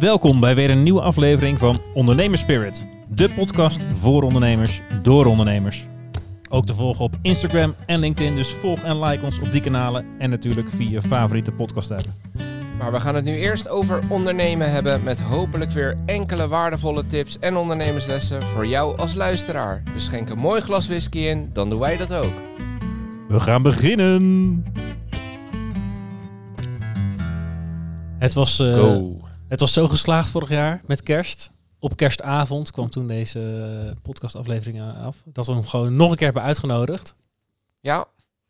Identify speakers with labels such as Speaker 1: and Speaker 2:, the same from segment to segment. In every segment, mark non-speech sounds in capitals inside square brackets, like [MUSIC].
Speaker 1: Welkom bij weer een nieuwe aflevering van Ondernemers Spirit. De podcast voor ondernemers, door ondernemers. Ook te volgen op Instagram en LinkedIn, dus volg en like ons op die kanalen. En natuurlijk via je favoriete podcast app.
Speaker 2: Maar we gaan het nu eerst over ondernemen hebben met hopelijk weer enkele waardevolle tips en ondernemerslessen voor jou als luisteraar. Dus schenk een mooi glas whisky in, dan doen wij dat ook.
Speaker 1: We gaan beginnen! Het was, eh, het was zo geslaagd vorig jaar met kerst. Op kerstavond kwam toen deze eh, podcastaflevering af. Dat we hem gewoon nog een keer hebben uitgenodigd.
Speaker 2: Ja,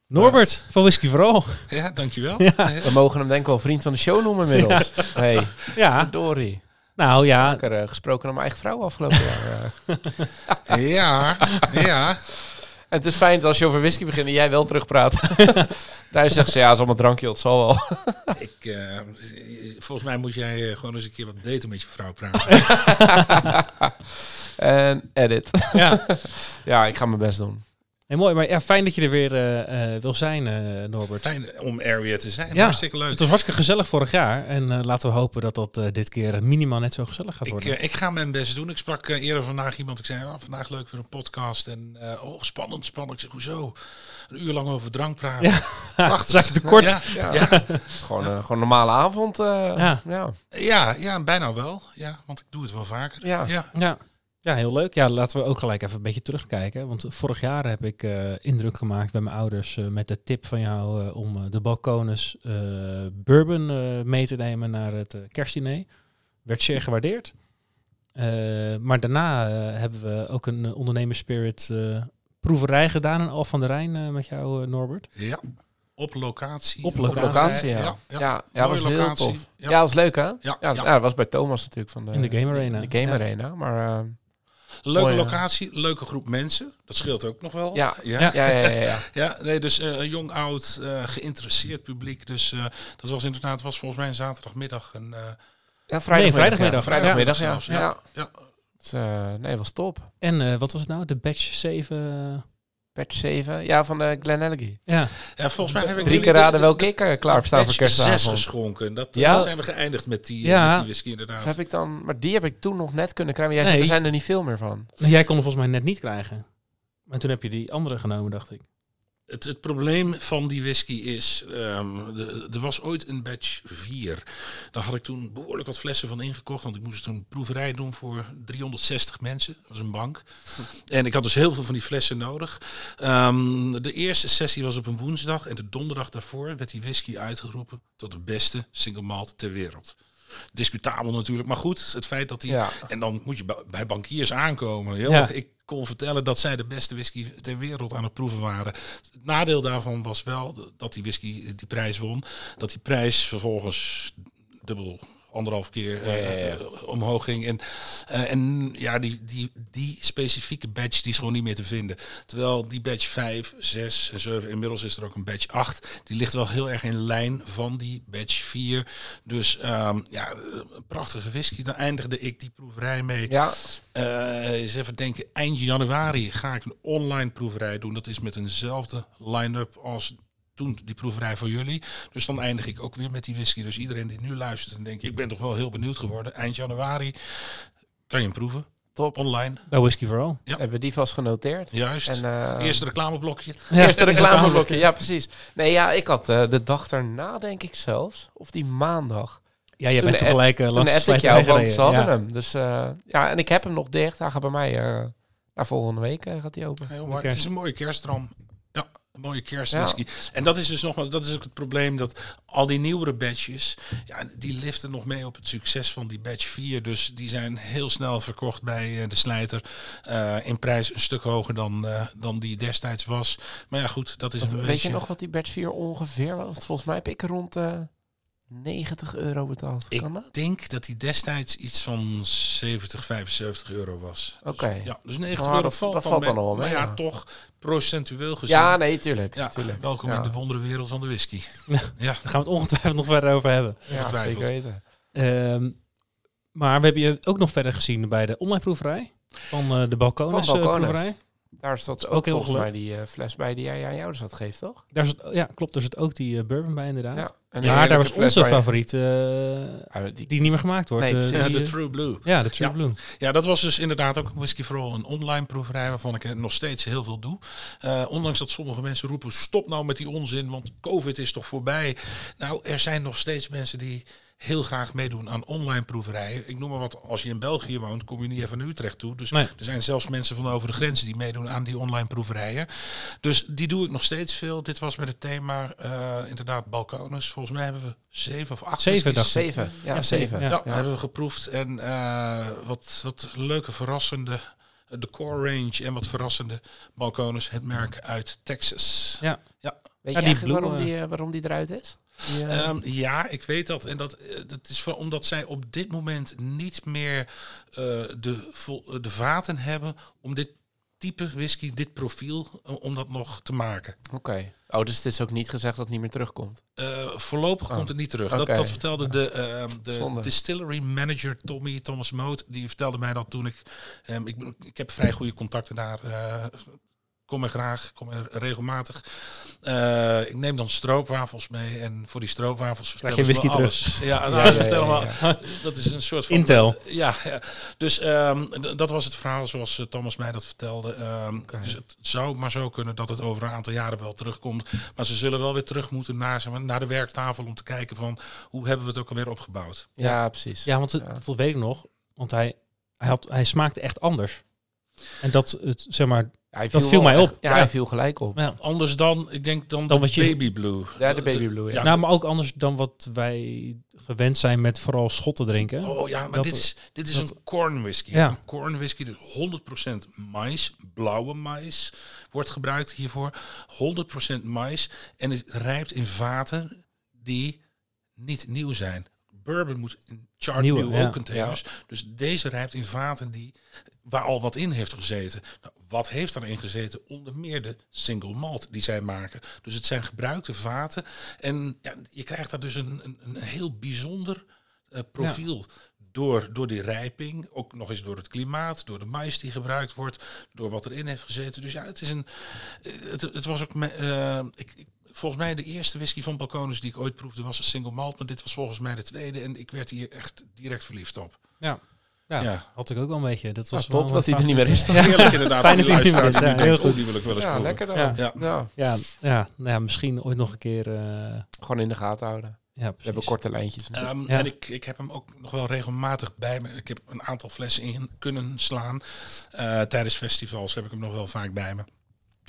Speaker 1: Norbert van Whisky Vooral.
Speaker 3: Ja, dankjewel.
Speaker 1: Ja.
Speaker 2: we mogen hem denk ik wel vriend van de show noemen inmiddels. Hey,
Speaker 1: Ja,
Speaker 2: Dory.
Speaker 1: nou ja,
Speaker 2: Ik heb er, eh, gesproken naar mijn eigen vrouw afgelopen jaar. eh.
Speaker 3: Ja, ja.
Speaker 2: En het is fijn dat als je over whisky begint en jij wel terugpraat. [LAUGHS] Thuis zegt ze, ja, het is allemaal drankje, het zal wel. [LAUGHS]
Speaker 3: Ik, eh, volgens mij moet jij eh, gewoon eens een keer wat beter met je vrouw praten. [LAUGHS]
Speaker 2: En edit.
Speaker 1: ja.
Speaker 2: Ja, ik ga mijn best doen.
Speaker 1: Hey, mooi, maar ja, fijn dat je er weer eh, eh, wil zijn, eh, Norbert.
Speaker 3: Fijn om er weer te zijn.
Speaker 1: Ja,
Speaker 3: Hartstikke leuk.
Speaker 1: Het was hartstikke gezellig vorig jaar. En eh, laten we hopen dat dat eh, dit keer minimaal net zo gezellig gaat
Speaker 3: Ik,
Speaker 1: worden.
Speaker 3: eh, ik ga mijn best doen. Ik sprak eh, eerder vandaag iemand. Ik zei, oh, vandaag leuk voor een podcast. En eh, oh, spannend, spannend. Ik zeg, hoezo? Een uur lang over drank praten.
Speaker 1: Ja.
Speaker 3: Prachtig. [LAUGHS]
Speaker 1: Dat is te kort.
Speaker 3: Ja,
Speaker 2: Ja.
Speaker 3: ja, [LAUGHS]
Speaker 2: Gewoon, eh, gewoon een normale avond. eh,
Speaker 1: Ja.
Speaker 2: ja.
Speaker 3: ja, ja, bijna wel. Ja, want ik doe het wel vaker.
Speaker 2: Ja.
Speaker 3: ja.
Speaker 1: Ja. heel leuk. Ja, laten we ook gelijk even een beetje terugkijken. Want vorig jaar heb ik eh, indruk gemaakt bij mijn ouders eh, met de tip van jou eh, om de balkonus eh, bourbon eh, mee te nemen naar het kerstdiner. Werd zeer gewaardeerd. Eh, maar daarna eh, hebben we ook een uh, ondernemerspirit eh proeverij gedaan in Al van der Rijn eh, met jou, Norbert.
Speaker 3: Ja. Op locatie.
Speaker 1: Op
Speaker 2: Op
Speaker 1: locatie,
Speaker 2: locatie, ja.
Speaker 3: Ja,
Speaker 2: Ja,
Speaker 3: ja.
Speaker 2: ja,
Speaker 3: Mooie
Speaker 2: was heel tof. Ja.
Speaker 3: Ja.
Speaker 2: was leuk hè?
Speaker 3: Ja,
Speaker 2: Ja,
Speaker 3: ja.
Speaker 2: ja, dat was bij Thomas natuurlijk van de,
Speaker 1: In de Game Arena.
Speaker 2: de Game
Speaker 1: Ja.
Speaker 2: Arena. Maar eh,
Speaker 3: Leuke
Speaker 2: Mooi, ja.
Speaker 3: locatie, leuke groep mensen. Dat scheelt ook nog wel.
Speaker 2: ja,
Speaker 3: ja.
Speaker 2: ja, ja, ja, ja, ja. [LAUGHS]
Speaker 3: Ja, nee, dus eh, jong, oud, eh, geïnteresseerd publiek. Dus eh, dat was inderdaad, was volgens mij een zaterdagmiddag. Een, eh,
Speaker 2: Ja, vrijdagmiddag.
Speaker 1: vrijdagmiddag.
Speaker 2: Ja, vrijdagmiddag, ja.
Speaker 3: zelfs,
Speaker 2: ja.
Speaker 3: ja. ja.
Speaker 2: Dus, eh, nee, was top.
Speaker 1: En eh, wat was het nou? De batch 7?
Speaker 2: Patch 7. Ja, van de Glen Elgee.
Speaker 1: ja.
Speaker 3: ja, volgens mij heb ik
Speaker 2: Drie keer raden
Speaker 3: de-
Speaker 2: welke ik uh, klaar staan voor kerstavond.
Speaker 3: zes geschonken. Dat,
Speaker 2: Ja?
Speaker 3: dat zijn we geëindigd met die, eh,
Speaker 1: Ja.
Speaker 3: met die whisky inderdaad.
Speaker 2: Heb ik dan, maar die heb ik toen nog net kunnen krijgen. Maar jij
Speaker 1: Nee.
Speaker 2: zegt, er zijn er niet veel meer van.
Speaker 1: Nou, Jij kon hem volgens mij net niet krijgen. Maar toen heb je die andere genomen, dacht ik.
Speaker 3: Het, het probleem van die whisky is, ehm, de- er was ooit een batch 4. Daar had ik toen behoorlijk wat flessen van ingekocht, want ik moest een proeverij doen voor 360 mensen. Dat was een bank. En ik had dus heel veel van die flessen nodig. Ehm, de eerste sessie was op een woensdag en de donderdag daarvoor werd die whisky uitgeroepen tot de beste single malt ter wereld. Discutabel natuurlijk, maar goed, het feit dat die
Speaker 2: Ja.
Speaker 3: en dan moet je bij- bankiers aankomen. Heel
Speaker 1: Ja.
Speaker 3: erg. Ik kon vertellen dat zij de beste whisky ter wereld aan het proeven waren. Het nadeel daarvan was wel dat die whisky die prijs won. Dat die prijs vervolgens dubbel anderhalf keer
Speaker 2: Ja, ja,
Speaker 3: eh, omhoog ging. En, eh, en ja, die, die, die specifieke badge die is gewoon niet meer te vinden. Terwijl die badge 5, 6 en 7, inmiddels is er ook een badge 8. Die ligt wel heel erg in lijn van die badge 4. Dus ehm, ja, een prachtige whisky. Dan eindigde ik die proeverij mee.
Speaker 2: Ja,
Speaker 3: Eh, eens even denken, eind januari ga ik een online proeverij doen. Dat is met eenzelfde line-up als toen die proeverij voor jullie. Dus dan eindig ik ook weer met die whisky. Dus iedereen die nu luistert en denkt, ik ben toch wel heel benieuwd geworden. Eind januari kan je hem proeven,
Speaker 2: top.
Speaker 3: online.
Speaker 1: Bij Whisky Vooral.
Speaker 3: Ja.
Speaker 2: Hebben we die vast genoteerd.
Speaker 3: Juist.
Speaker 2: En, eh,
Speaker 3: Het eerste reclameblokje. [LAUGHS]
Speaker 2: Eerste reclameblokje, ja precies. Nee, ja, ik had eh, de dag daarna denk ik zelfs, of die maandag.
Speaker 1: Ja, je
Speaker 2: Toen
Speaker 1: bent tegelijk uh, langs de
Speaker 2: jou van,
Speaker 1: gereden.
Speaker 2: ze hadden
Speaker 1: Ja.
Speaker 2: hem. Dus eh, ja, en ik heb hem nog dicht. Hij gaat bij mij, eh naar volgende week eh, gaat hij open.
Speaker 3: Heel mooi. Het is een mooie kerstdram. Een mooie kerstwhisky. En dat is dus nogmaals, dat is ook het probleem dat al die nieuwere batches, ja, die liften nog mee op het succes van die batch 4. Dus die zijn heel snel verkocht bij eh, de slijter. Eh, in prijs een stuk hoger dan, eh, dan die destijds was. Maar ja, goed, dat is
Speaker 2: Wat-
Speaker 3: een
Speaker 2: weet
Speaker 3: beetje...
Speaker 2: je nog wat die batch 4 ongeveer was? Volgens mij heb ik rond 90 euro betaald.
Speaker 3: Ik
Speaker 2: Kan dat?
Speaker 3: denk dat die destijds iets van 70, 75 euro was. Dus,
Speaker 2: Oké.
Speaker 3: ja, dus 90
Speaker 2: Maar
Speaker 3: euro
Speaker 2: dat-
Speaker 3: valt,
Speaker 2: dat
Speaker 3: dan
Speaker 2: valt
Speaker 3: mee.
Speaker 2: dan al wel
Speaker 3: Maar ja,
Speaker 2: ja.
Speaker 3: toch procentueel gezien.
Speaker 2: Ja, nee, tuurlijk.
Speaker 3: Ja,
Speaker 2: tuurlijk.
Speaker 3: welkom
Speaker 2: Ja.
Speaker 3: in de wondere wereld van de whisky. [LAUGHS]
Speaker 1: Ja. Daar gaan we het ongetwijfeld nog verder over hebben.
Speaker 2: Ja,
Speaker 3: ongetwijfeld.
Speaker 2: zeker weten.
Speaker 1: Ehm, maar we hebben je ook nog verder gezien bij de online proeverij van eh, de Balkonus
Speaker 2: Daar staat ook,
Speaker 1: ook heel
Speaker 2: volgens mij die eh, fles bij die jij aan jou zat geeft, toch?
Speaker 1: Daar zit, ja, klopt. Daar zit ook die eh, bourbon bij inderdaad.
Speaker 2: Ja. En
Speaker 1: Ja, daar was onze favoriet, eh,
Speaker 2: Ah, die-
Speaker 1: die niet meer gemaakt wordt.
Speaker 2: Nee,
Speaker 1: eh.
Speaker 3: Ja, de True Blue.
Speaker 1: ja, de True
Speaker 3: Ja.
Speaker 1: Blue.
Speaker 3: Ja, dat was dus inderdaad ook een whisky vooral een online proeverij waarvan ik er nog steeds heel veel doe. Eh, ondanks dat sommige mensen roepen, stop nou met die onzin, want COVID is toch voorbij. Nou, er zijn nog steeds mensen die heel graag meedoen aan online proeverijen. Ik noem maar wat, als je in België woont, kom je niet even naar Utrecht toe. Dus
Speaker 1: Nee.
Speaker 3: er zijn zelfs mensen van over de grenzen die meedoen aan die online proeverijen. Dus die doe ik nog steeds veel. Dit was met het thema eh, inderdaad balkonus. Volgens mij hebben we zeven of acht
Speaker 1: Zeven, dacht ik.
Speaker 2: Zeven. Ja,
Speaker 1: Ja,
Speaker 2: zeven.
Speaker 3: Ja,
Speaker 1: ja.
Speaker 2: Ja.
Speaker 3: hebben we geproefd. En eh, wat, wat leuke, verrassende, de core range en wat verrassende balkonus. Het merk uit Texas.
Speaker 1: Ja.
Speaker 2: Weet
Speaker 1: Ja,
Speaker 2: je eigenlijk waarom, die, eh, waarom die eruit is? Eh,
Speaker 3: Ehm, ja, ik weet dat. En dat, eh, dat is voor, omdat zij op dit moment niet meer eh, de, vol, de vaten hebben om dit type whisky, dit profiel, om dat nog te maken.
Speaker 2: Oké. Oh, dus het is ook niet gezegd dat het niet meer terugkomt.
Speaker 3: Eh, voorlopig
Speaker 2: Oh,
Speaker 3: komt het niet terug. Dat, dat vertelde de, ehm, de
Speaker 2: Zonde.
Speaker 3: distillery manager Tommy Thomas Moot. Die vertelde mij dat toen ik... ehm, ik, ben- ik heb vrij goede contacten daar. eh, kom er graag, kom er regelmatig. Eh, ik neem dan stroopwafels mee. En voor die stroopwafels vertellen
Speaker 1: je
Speaker 3: ze me
Speaker 1: whisky
Speaker 3: alles. Ja, nou,
Speaker 2: Ja. [LAUGHS]
Speaker 3: Dat is een soort van...
Speaker 1: Intel.
Speaker 3: Ja, ja. dus ehm, dat was het verhaal zoals eh, Thomas mij dat vertelde. Ehm. Dus het zou maar zo kunnen dat het over een aantal jaren wel terugkomt. Maar ze zullen wel weer terug moeten naar, zeg maar, naar de werktafel om te kijken van hoe hebben we het ook alweer opgebouwd.
Speaker 2: Ja, precies.
Speaker 1: Ja, want dat weet ik nog. Want hij, hij, had, hij smaakte echt anders. En dat, het, zeg maar,
Speaker 2: Hij
Speaker 1: dat viel mij
Speaker 2: echt-
Speaker 1: op.
Speaker 2: Ja,
Speaker 1: Ja.
Speaker 2: hij viel gelijk op.
Speaker 1: ja.
Speaker 3: Anders dan, ik denk dan,
Speaker 1: Dan
Speaker 3: de
Speaker 1: wat je-
Speaker 3: baby blue.
Speaker 2: Ja, de baby blue. Ja.
Speaker 3: Ja.
Speaker 1: nou, maar ook anders dan wat wij gewend zijn met vooral schotten drinken.
Speaker 3: Oh ja, maar
Speaker 1: Dat-
Speaker 3: dit is, dit is
Speaker 1: dat-
Speaker 3: een corn whisky.
Speaker 1: Ja.
Speaker 3: Een corn whisky, dus 100% mais, blauwe mais wordt gebruikt hiervoor. 100% mais en het rijpt in vaten die niet nieuw zijn. Bourbon moet in charred
Speaker 1: Nieuwe,
Speaker 3: new
Speaker 1: ja.
Speaker 3: containers. Dus deze rijpt in vaten die, waar al wat in heeft gezeten. Nou, wat heeft daarin gezeten? Onder meer de single malt die zij maken. Dus het zijn gebruikte vaten. En ja, je krijgt daar dus een, een, een heel bijzonder eh, profiel. Door, door die rijping, ook nog eens door het klimaat, door de mais die gebruikt wordt, door wat erin heeft gezeten. Dus ja, het is een. eh, Het, het was ook. me- eh, ik, ik, volgens mij de eerste whisky van Balkonus die ik ooit proefde was een single malt, maar dit was volgens mij de tweede en ik werd hier echt direct verliefd op.
Speaker 1: Ja. Ja,
Speaker 3: Ja.
Speaker 1: had ik ook wel een beetje. Dat was
Speaker 2: Ah, top
Speaker 1: wel
Speaker 2: dat hij er niet meer is.
Speaker 1: favoriet. [LAUGHS]
Speaker 3: Heerlijk inderdaad.
Speaker 1: Fijn
Speaker 3: voor die
Speaker 1: dat hij er niet
Speaker 3: luisteraar
Speaker 1: meer
Speaker 3: die
Speaker 1: is.
Speaker 3: nu
Speaker 1: Ja,
Speaker 3: denkt,
Speaker 1: heel
Speaker 3: oh, die wil ik wel eens
Speaker 2: Ja,
Speaker 3: proeven.
Speaker 2: lekker dan.
Speaker 1: Ja.
Speaker 2: Ja.
Speaker 3: Ja.
Speaker 1: Ja, ja, nou ja, misschien ooit nog een keer. eh,
Speaker 2: Gewoon in de gaten houden.
Speaker 1: ja,
Speaker 2: We hebben
Speaker 1: precies.
Speaker 2: korte lijntjes.
Speaker 3: Ehm,
Speaker 1: Ja.
Speaker 3: En ik, ik heb hem ook nog wel regelmatig bij me. Ik heb een aantal flessen in kunnen slaan. Eh, tijdens festivals heb ik hem nog wel vaak bij me.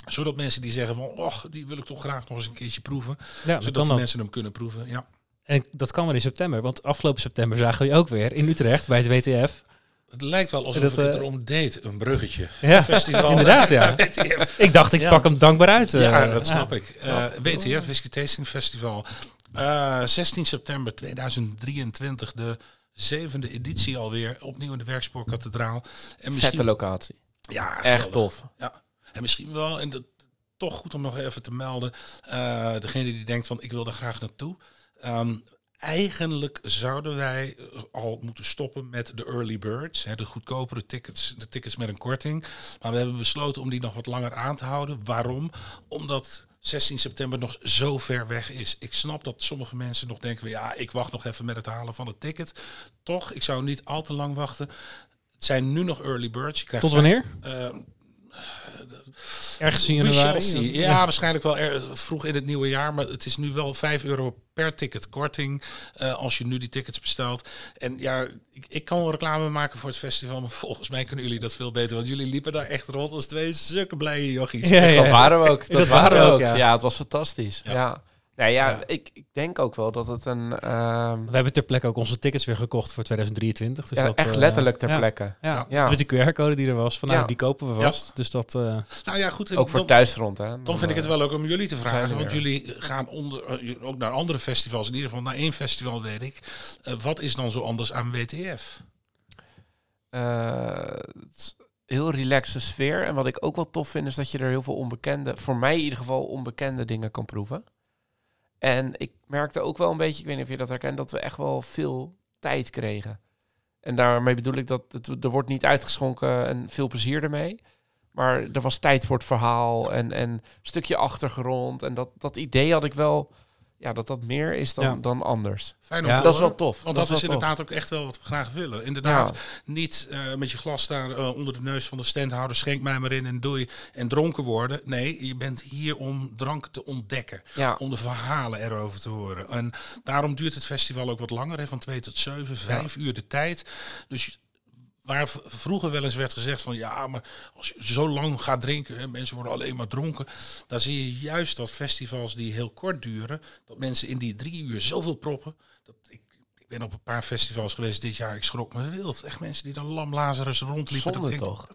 Speaker 3: Zodat mensen die zeggen van, och, die wil ik toch graag nog eens een keertje proeven.
Speaker 1: Ja, dat
Speaker 3: zodat de mensen hem kunnen proeven. Ja.
Speaker 1: En dat kan wel in september, want afgelopen september zagen we je ook weer in Utrecht bij het WTF.
Speaker 3: Het lijkt wel alsof
Speaker 1: Dat,
Speaker 3: ik het
Speaker 1: eh,
Speaker 3: erom deed, een bruggetje. [LAUGHS]
Speaker 1: Ja,
Speaker 3: Festival. [LAUGHS]
Speaker 1: inderdaad, ja. [LAUGHS]
Speaker 3: WTF.
Speaker 1: Ik dacht, ik
Speaker 3: Ja.
Speaker 1: pak hem dankbaar uit. eh.
Speaker 3: Ja, dat snap ik. Eh,
Speaker 2: Ja.
Speaker 3: WTF, Whisky Tasting Festival. Eh, 16 september 2023, de zevende editie alweer. Opnieuw in de Werkspoorkathedraal. En
Speaker 2: Vette locatie.
Speaker 3: ja,
Speaker 2: Echt tof.
Speaker 3: Ja, en misschien wel, en dat, toch goed om nog even te melden, eh, degene die denkt van ik wil daar graag naartoe. Ehm, eigenlijk zouden wij eh, al moeten stoppen met de early birds, hè, de goedkopere tickets, de tickets met een korting. Maar we hebben besloten om die nog wat langer aan te houden. Waarom? Omdat 16 september nog zo ver weg is. Ik snap dat sommige mensen nog denken, ja, ik wacht nog even met het halen van het ticket. Toch, ik zou niet al te lang wachten. Het zijn nu nog early birds. Je krijgt
Speaker 1: Tot wanneer?
Speaker 3: eh,
Speaker 1: Ergens in januari?
Speaker 3: Ja, waarschijnlijk wel er, vroeg in het nieuwe jaar. Maar het is nu wel 5 euro per ticket korting. eh, als je nu die tickets bestelt. En ja, ik, ik kan wel reclame maken voor het festival. Maar volgens mij kunnen jullie dat veel beter. Want jullie liepen daar echt rond als twee zulke blije jochies.
Speaker 1: Ja, ja,
Speaker 2: Dat waren we ook. Dat,
Speaker 1: Dat
Speaker 2: waren we ook, Ja.
Speaker 1: ja.
Speaker 2: het was fantastisch. Ja.
Speaker 3: Ja.
Speaker 2: Nee, ja,
Speaker 1: Ja.
Speaker 2: Ik, ik denk ook wel dat het een... ehm,
Speaker 1: We hebben ter plekke ook onze tickets weer gekocht voor 2023. Dus
Speaker 2: ja,
Speaker 1: dat,
Speaker 2: echt
Speaker 1: eh,
Speaker 2: letterlijk ter plekke.
Speaker 1: Ja,
Speaker 2: Ja.
Speaker 1: met die QR-code die er was. Van, nou, die kopen we vast. Dus dat... eh,
Speaker 3: Nou ja, goed.
Speaker 2: Ook voor
Speaker 3: dan,
Speaker 2: thuisfront, hè.
Speaker 3: dan vind ik het wel ook om jullie te vragen. Want
Speaker 2: weer.
Speaker 3: jullie gaan onder, eh, ook naar andere festivals. In ieder geval naar één festival weet ik. Eh, wat is dan zo anders aan WTF?
Speaker 2: Eh, heel relaxe sfeer. En wat ik ook wel tof vind, is dat je er heel veel onbekende, voor mij in ieder geval onbekende dingen kan proeven. En ik merkte ook wel een beetje, ik weet niet of je dat herkent, dat we echt wel veel tijd kregen. En daarmee bedoel ik dat er wordt niet uitgeschonken en veel plezier ermee. Maar er was tijd voor het verhaal en, en een stukje achtergrond. En dat, dat idee had ik wel, ja, dat dat meer is dan,
Speaker 1: Ja.
Speaker 2: dan anders.
Speaker 3: Fijn om
Speaker 1: Ja,
Speaker 3: te
Speaker 2: Dat is wel tof.
Speaker 3: Want dat, is
Speaker 2: tof.
Speaker 3: inderdaad ook echt wel wat we graag willen. Inderdaad, niet eh, met je glas staan eh, onder de neus van de standhouder, schenk mij maar in en doei en dronken worden. Nee, je bent hier om drank te ontdekken,
Speaker 2: Ja,
Speaker 3: om de verhalen erover te horen. En daarom duurt het festival ook wat langer, hè, van twee tot zeven, vijf uur de tijd. Dus waar vroeger wel eens werd gezegd van ja, maar als je zo lang gaat drinken, hè, mensen worden alleen maar dronken, dan zie je juist dat festivals die heel kort duren, dat mensen in die drie uur zoveel proppen. Dat ik, ik ben op een paar festivals geweest dit jaar, ik schrok me wild. Echt mensen die dan lam Lazarus rondliepen.
Speaker 2: zonde
Speaker 3: dat ik denk,
Speaker 2: toch?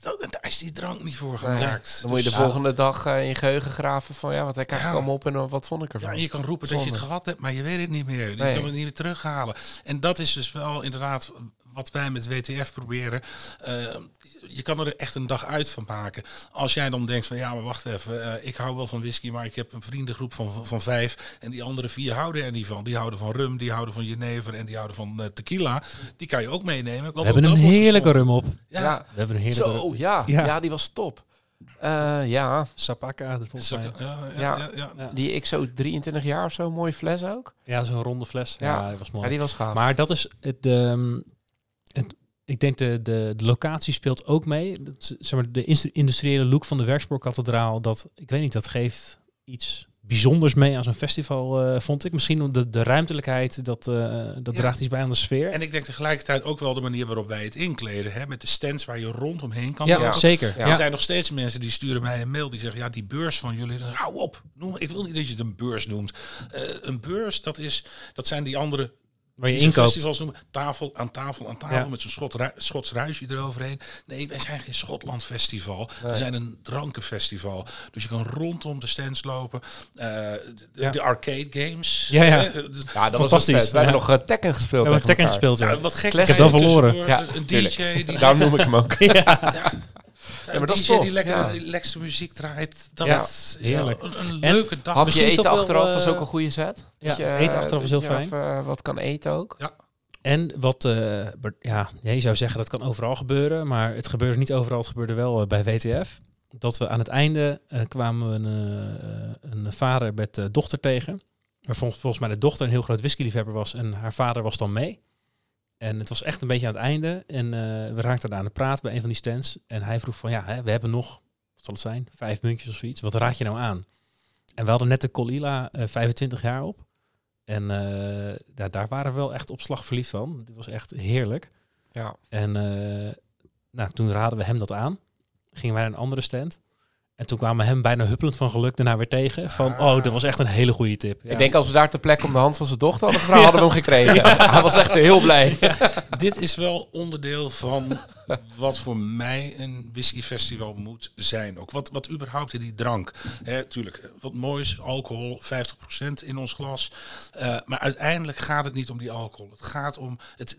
Speaker 3: Dat, daar is die drank niet voor
Speaker 2: Nee,
Speaker 3: gemaakt.
Speaker 2: Dan moet je de
Speaker 3: Dus-
Speaker 2: volgende dag eh, in je geheugen graven van ja, wat heb ik eigenlijk
Speaker 3: Ja.
Speaker 2: allemaal op en wat vond ik
Speaker 3: Ja,
Speaker 2: ervan.
Speaker 3: en je kan roepen dat je het gehad hebt, maar je weet het niet meer. Je
Speaker 2: Nee.
Speaker 3: kan het niet meer terughalen. En dat is dus wel inderdaad wat wij met WTF proberen. Eh, je kan er echt een dag uit van maken. Als jij dan denkt van ja, maar wacht even. eh, ik hou wel van whisky, maar ik heb een vriendengroep van, van, van vijf. En die andere vier houden er niet van. Die houden van rum, die houden van jenever en die houden van eh, tequila. Die kan je ook meenemen. want
Speaker 1: We hebben een heerlijke rum op.
Speaker 3: Ja,
Speaker 2: Ja.
Speaker 1: We hebben een heerlijke rum.
Speaker 2: Zo, ja, ja.
Speaker 1: Ja.
Speaker 2: die was top. Eh, ja,
Speaker 1: Sapaka, dat volgens mij.
Speaker 3: ja, ja,
Speaker 2: Ja.
Speaker 3: ja,
Speaker 2: die XO 23 jaar of zo, mooie fles ook.
Speaker 1: Ja, zo'n ronde fles. Ja,
Speaker 2: Ja.
Speaker 1: dat was mooi.
Speaker 2: Ja, die was gaaf.
Speaker 1: Maar dat is het, ehm, het ik denk de, de, de locatie speelt ook mee. Dat, zeg maar, de industriële look van de Werkspoorkathedraal, dat, ik weet niet, dat geeft iets bijzonders mee aan zo'n festival, eh, vond ik. Misschien de, de ruimtelijkheid, dat, eh, dat
Speaker 3: Ja.
Speaker 1: draagt iets bij aan de sfeer.
Speaker 3: En ik denk tegelijkertijd ook wel de manier waarop wij het inkleden. Hè, met de stands waar je rondomheen kan
Speaker 1: ja,
Speaker 3: lopen.
Speaker 1: zeker.
Speaker 2: Ja.
Speaker 3: Er zijn nog steeds mensen die sturen mij een mail die zeggen: Ja, die beurs van jullie, hou op. Noem, ik wil niet dat je het een beurs noemt. Eh, een beurs, dat, is, dat zijn die andere
Speaker 1: Waar je inkoopt.
Speaker 3: festivals noemen. Tafel aan tafel aan tafel
Speaker 1: Ja.
Speaker 3: met zo'n Schot, ru- Schots ruisje eroverheen. Nee, wij zijn geen Schotland festival. We zijn een drankenfestival. Dus je kan rondom de stands lopen. Eh, de,
Speaker 1: Ja.
Speaker 3: de arcade games.
Speaker 1: Ja, ja.
Speaker 3: de-
Speaker 2: ja, dat
Speaker 1: fantastisch.
Speaker 2: was. We hebben nog eh, Tekken gespeeld.
Speaker 1: We hebben Tekken gespeeld, ja.
Speaker 3: Ja, wat gek.
Speaker 2: Ik
Speaker 1: heb wel verloren.
Speaker 2: Ja,
Speaker 3: een. DJ die
Speaker 2: Daarom noem ik hem ook. [LAUGHS]
Speaker 3: Ja,
Speaker 2: maar dat is tof,
Speaker 3: die lekker
Speaker 2: ja.
Speaker 3: die lekkerste muziek draait. Dat
Speaker 1: Ja,
Speaker 3: is
Speaker 1: heerlijk.
Speaker 3: Een, een
Speaker 1: En
Speaker 3: leuke dag.
Speaker 2: Hapje
Speaker 1: Misschien is
Speaker 2: eten
Speaker 1: wel,
Speaker 2: achteraf was
Speaker 1: eh,
Speaker 2: ook een goede set.
Speaker 1: ja,
Speaker 2: je,
Speaker 1: eten achteraf is
Speaker 2: dat
Speaker 1: heel
Speaker 2: je
Speaker 1: fijn.
Speaker 2: even, eh, wat kan eten ook.
Speaker 1: En wat, eh, ber- ja, je zou zeggen dat kan overal gebeuren, maar het gebeurde niet overal. Het gebeurde wel eh, bij WTF. Dat we aan het einde eh, kwamen we een, eh, een vader met eh, dochter tegen. Maar volgens, volgens mij de dochter een heel groot whiskyliefhebber was en haar vader was dan mee. En het was echt een beetje aan het einde. En eh, we raakten daar aan de praat bij een van die stands. En hij vroeg van, ja, hè, we hebben nog, wat zal het zijn, vijf muntjes of zoiets. Wat raad je nou aan? En we hadden net de Colila eh 25 jaar op. En eh, daar, daar waren we wel echt op slag verliefd van. Dit was echt heerlijk.
Speaker 2: Ja.
Speaker 1: En eh, nou, toen raden we hem dat aan. Gingen wij naar een andere stand. En toen kwamen we hem bijna huppelend van geluk daarna weer tegen. Van,
Speaker 3: Ah.
Speaker 1: oh, dat was echt een hele goede tip. Ja.
Speaker 2: Ik denk als we daar ter plekke om de hand van zijn dochter hadden gevraagd, [LAUGHS] hadden we hem gekregen. Hij was echt heel blij.
Speaker 3: Dit is wel onderdeel van wat voor mij een whiskyfestival moet zijn. Ook wat, wat überhaupt in die drank. Hè, tuurlijk, wat moois, alcohol, 50% in ons glas. Eh, maar uiteindelijk gaat het niet om die alcohol. Het gaat om het,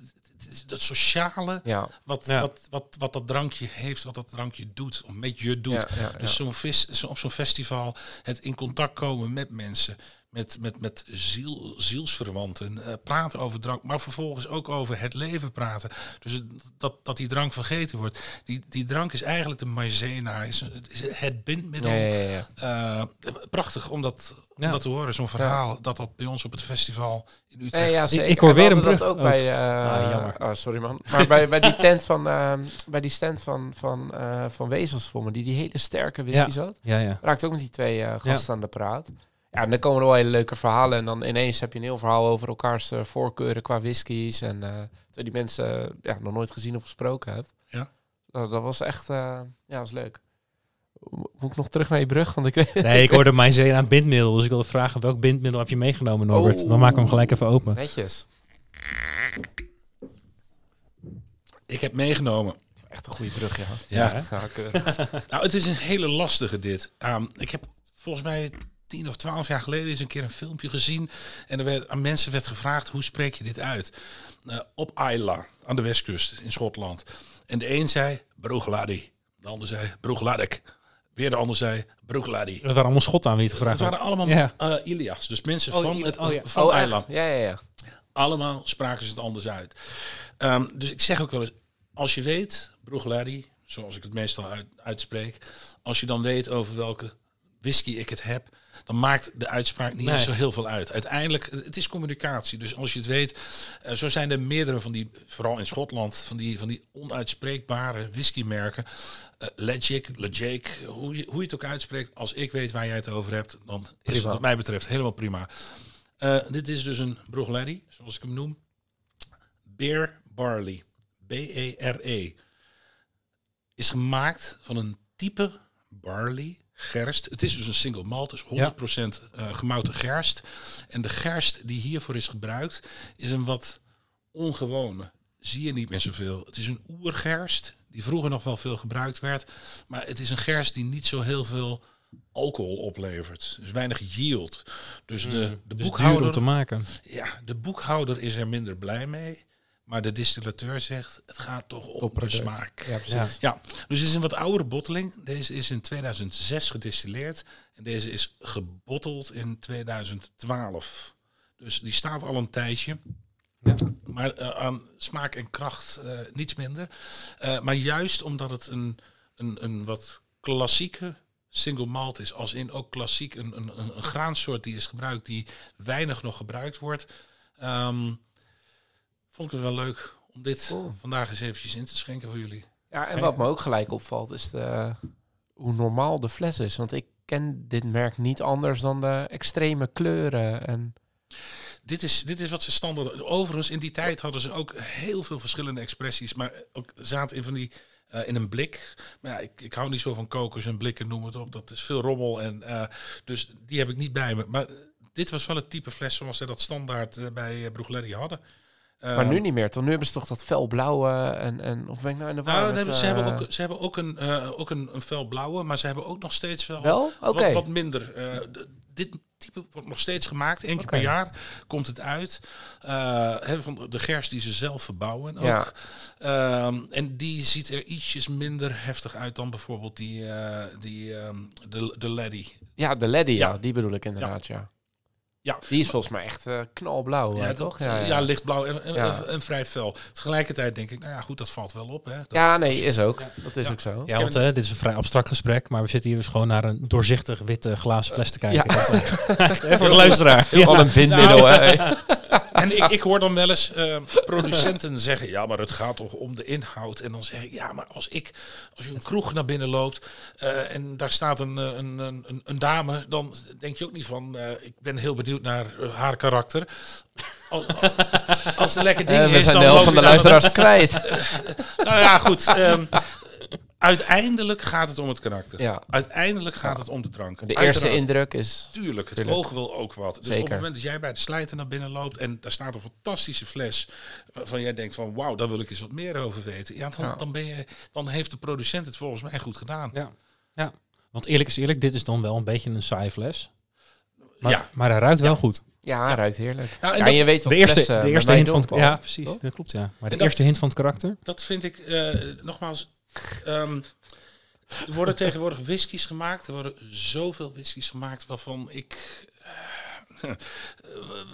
Speaker 3: het sociale,
Speaker 2: Ja,
Speaker 3: wat,
Speaker 1: Ja.
Speaker 3: wat, wat, wat dat drankje heeft, wat dat drankje doet, of met je doet.
Speaker 2: ja, ja, ja.
Speaker 3: Dus zo'n vis, zo, op zo'n festival het in contact komen met mensen, met, met, met ziel, zielsverwanten, eh, praten over drank, maar vervolgens ook over het leven praten. Dus het- dat, dat die drank vergeten wordt. Die, die drank is eigenlijk de maizena, is, is het bindmiddel.
Speaker 2: Ja, ja, ja, ja.
Speaker 3: Eh, prachtig om dat, om dat te horen, zo'n verhaal, dat dat bij ons op het festival in Utrecht...
Speaker 2: Ja,
Speaker 1: Ik-
Speaker 2: zeker.
Speaker 1: ik hoor weer een brug
Speaker 2: dat ook
Speaker 1: ook.
Speaker 2: bij. eh,
Speaker 1: Ah, jammer.
Speaker 2: Oh, sorry man. [LAUGHS] Maar bij, bij die tent van, ehm, bij die stand van, van, eh, van Wezels voor me, die die hele sterke whisky
Speaker 1: Ja.
Speaker 2: zat,
Speaker 1: Ja, ja.
Speaker 2: raakte ook met die twee gasten aan de praat. Ja, en dan komen er wel hele leuke verhalen. En dan ineens heb je een heel verhaal over elkaars eh, voorkeuren qua whiskies. En eh terwijl die mensen eh, ja, nog nooit gezien of gesproken hebt.
Speaker 3: Ja.
Speaker 2: Nou, dat was echt, eh, ja, was leuk. Mo- Moet ik nog terug naar je brug? Want ik weet
Speaker 1: Nee, ik hoorde [LAUGHS] mijn zee aan bindmiddel. Dus ik wilde vragen, welk bindmiddel heb je meegenomen, Norbert?
Speaker 2: Oh.
Speaker 1: Dan maken we hem gelijk even open.
Speaker 2: netjes.
Speaker 3: Ik heb meegenomen.
Speaker 2: Echt een goede brug, ja.
Speaker 3: Ja. [LAUGHS] Nou, het is een hele lastige dit. Ehm, ik heb volgens mij tien of twaalf jaar geleden eens een keer een filmpje gezien. En er werd, aan mensen werd gevraagd, hoe spreek je dit uit? Eh, op Isla, aan de westkust in Schotland. En de een zei, Broegladi. De ander zei, Broegladek. Weer de ander zei, Broegladi.
Speaker 1: Dat waren allemaal schotten aan wie het
Speaker 3: Het
Speaker 1: gevraagd
Speaker 3: waren
Speaker 1: had.
Speaker 3: allemaal
Speaker 1: Ja.
Speaker 3: eh, Ilias. Dus mensen
Speaker 1: Oh,
Speaker 3: van, het,
Speaker 1: oh ja.
Speaker 3: van
Speaker 2: Oh,
Speaker 3: Isla.
Speaker 2: echt? Ja, ja, ja.
Speaker 3: Allemaal spraken ze het anders uit. Ehm, dus ik zeg ook wel eens, als je weet, Broegladi, zoals ik het meestal uit, uitspreek. Als je dan weet over welke whisky ik het heb, dan maakt de uitspraak niet
Speaker 1: Nee.
Speaker 3: zo heel veel uit. Uiteindelijk, het is communicatie. Dus als je het weet, eh, zo zijn er meerdere van die, vooral in Schotland, van die, van die onuitspreekbare whiskymerken. Eh Legic, Legic, hoe je, hoe je het ook uitspreekt. Als ik weet waar jij het over hebt, dan is het wat mij betreft helemaal prima. Eh, dit is dus een Bruichladdich, zoals ik hem noem. Beer Barley. B-E-R-E. Is gemaakt van een type barley, gerst. Het is dus een single malt, dus 100% eh, gemouten gerst. En de gerst die hiervoor is gebruikt, is een wat ongewone. Zie je niet meer zoveel. Het is een oergerst, die vroeger nog wel veel gebruikt werd. Maar het is een gerst die niet zo heel veel alcohol oplevert. Dus weinig yield. Dus de, de
Speaker 1: Dus
Speaker 3: boekhouder
Speaker 1: te maken.
Speaker 3: ja, de boekhouder is er minder blij mee. Maar de distillateur zegt, het gaat toch om de smaak.
Speaker 2: Ja, precies.
Speaker 1: Ja.
Speaker 3: Ja, dus het is een wat oudere botteling. Deze is in 2006 gedistilleerd. En deze is gebotteld in 2012. Dus die staat al een tijdje.
Speaker 1: Ja.
Speaker 3: Maar eh, aan smaak en kracht eh, niets minder. Eh, maar juist omdat het een, een, een wat klassieke single malt is, als in ook klassiek een, een, een, een graansoort die is gebruikt, die weinig nog gebruikt wordt, ehm, vond ik het wel leuk om dit
Speaker 2: Cool.
Speaker 3: vandaag eens eventjes in te schenken voor jullie.
Speaker 2: Ja, en wat me ook gelijk opvalt is de, hoe normaal de fles is. Want ik ken dit merk niet anders dan de extreme kleuren. En
Speaker 3: Dit is, dit is wat ze standaard. Overigens, in die tijd hadden ze ook heel veel verschillende expressies, maar ook zaten in van die. eh, in een blik. Maar ja, ik, ik hou niet zo van kokers en blikken, noem het op. Dat is veel rommel. En, eh, dus die heb ik niet bij me. Maar dit was wel het type fles zoals ze dat standaard eh, bij Bruichladdich hadden.
Speaker 2: Maar
Speaker 3: Ehm,
Speaker 2: nu niet meer. Toch nu hebben ze toch dat felblauwe en, en of ben ik nou in de war?
Speaker 3: Nou,
Speaker 2: met,
Speaker 3: ze, hebben
Speaker 2: eh,
Speaker 3: ook, ze hebben ook, een, eh, ook een, een felblauwe, maar ze hebben ook nog steeds wel,
Speaker 2: Wel?
Speaker 3: Wat, wat minder. eh, dit type wordt nog steeds gemaakt. Eén keer per jaar komt het uit. Van de gerst die ze zelf verbouwen ook.
Speaker 2: Ja.
Speaker 3: Ehm, en die ziet er ietsjes minder heftig uit dan bijvoorbeeld die, die, ehm, de, de.
Speaker 2: Ja, de Leddy, ja.
Speaker 3: Ja.
Speaker 2: Die bedoel ik inderdaad, ja.
Speaker 3: Ja.
Speaker 2: Die is volgens mij echt eh, knalblauw,
Speaker 3: Ja,
Speaker 2: toch?
Speaker 3: Ja, lichtblauw en, en,
Speaker 2: Ja.
Speaker 3: en vrij fel. Tegelijkertijd denk ik, nou ja, goed, dat valt wel op. Hè. Dat-
Speaker 2: Ja, nee, is ook. Dat is
Speaker 3: Ja.
Speaker 2: ook zo.
Speaker 1: Ja, want eh, dit is een vrij abstract gesprek, maar we zitten hier dus gewoon naar een doorzichtig witte glazen fles te kijken.
Speaker 2: Ja.
Speaker 1: Dat is- [LAUGHS] Even voor de luisteraar.
Speaker 2: Al een bindmiddel,
Speaker 3: Nou,
Speaker 2: hè. [LAUGHS]
Speaker 3: En ik, ik hoor dan wel eens eh, producenten zeggen, ja, maar het gaat toch om de inhoud. En dan zeg ik, ja, maar als ik, als je een kroeg naar binnen loopt eh, en daar staat een, eh, een, een, een, een dame, dan denk je ook niet van, eh, ik ben heel benieuwd naar haar karakter. Als, als het lekker ding
Speaker 2: we
Speaker 3: is,
Speaker 2: zijn
Speaker 3: dan
Speaker 2: de helft van de luisteraars kwijt. [LAUGHS]
Speaker 3: Nou ja, goed. ehm, uiteindelijk gaat het om het karakter.
Speaker 2: Ja.
Speaker 3: Uiteindelijk gaat het om de drank.
Speaker 2: De eerste indruk is...
Speaker 3: Tuurlijk, het
Speaker 2: Tuurlijk.
Speaker 3: oog wil ook wat. Dus op
Speaker 2: Zeker.
Speaker 3: het moment dat jij bij de slijter naar binnen loopt en daar staat een fantastische fles waarvan jij denkt van wauw, daar wil ik eens wat meer over weten. Ja, dan,
Speaker 2: Ja.
Speaker 3: Dan, ben je, dan heeft de producent het volgens mij goed gedaan.
Speaker 1: Ja. ja. Want eerlijk is eerlijk, dit is dan wel een beetje een saai fles. Maar,
Speaker 3: Ja.
Speaker 1: maar hij ruikt wel goed.
Speaker 2: Ja, ruikt heerlijk.
Speaker 3: Nou, en
Speaker 2: ja,
Speaker 3: dat-
Speaker 2: je weet wat
Speaker 1: De eerste,
Speaker 2: flessen
Speaker 1: de eerste hint van het, Ja, precies.
Speaker 2: Toch?
Speaker 1: Dat klopt, ja. Maar de
Speaker 3: dat-
Speaker 1: eerste hint van het karakter.
Speaker 3: Dat vind ik, eh, nogmaals, ehm, er worden tegenwoordig whiskies gemaakt. Er worden zoveel whiskies gemaakt waarvan ik... eh,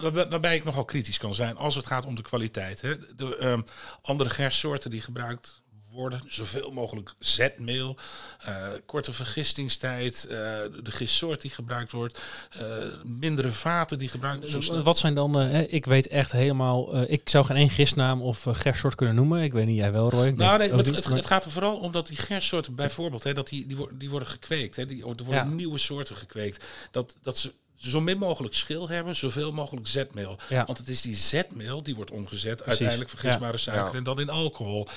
Speaker 3: [LAUGHS] waar- waarbij ik nogal kritisch kan zijn als het gaat om de kwaliteit. Hè. De ehm, andere gerstsoorten die gebruikt worden, zoveel mogelijk zetmeel, eh, korte vergistingstijd, eh, de gistsoort die gebruikt wordt, eh, mindere vaten die gebruikt worden.
Speaker 1: Wat zijn dan, eh, hè, ik weet echt helemaal, eh, ik zou geen één gistnaam of uh, gerstsoort kunnen noemen. Ik weet niet, jij wel Roy. Ik
Speaker 3: Nou, nee,
Speaker 1: ook
Speaker 3: het, het, gaat er vooral om dat die gerstsoorten bijvoorbeeld, hè, dat die, die, worden, die worden gekweekt. Hè, die, er worden
Speaker 1: Ja.
Speaker 3: nieuwe soorten gekweekt. Dat, dat ze zo min mogelijk schil hebben, zoveel mogelijk zetmeel.
Speaker 1: Ja.
Speaker 3: Want het is die zetmeel die wordt omgezet,
Speaker 1: Precies,
Speaker 3: uiteindelijk vergisbare
Speaker 2: ja.
Speaker 3: suiker
Speaker 2: Ja.
Speaker 3: en dan in alcohol.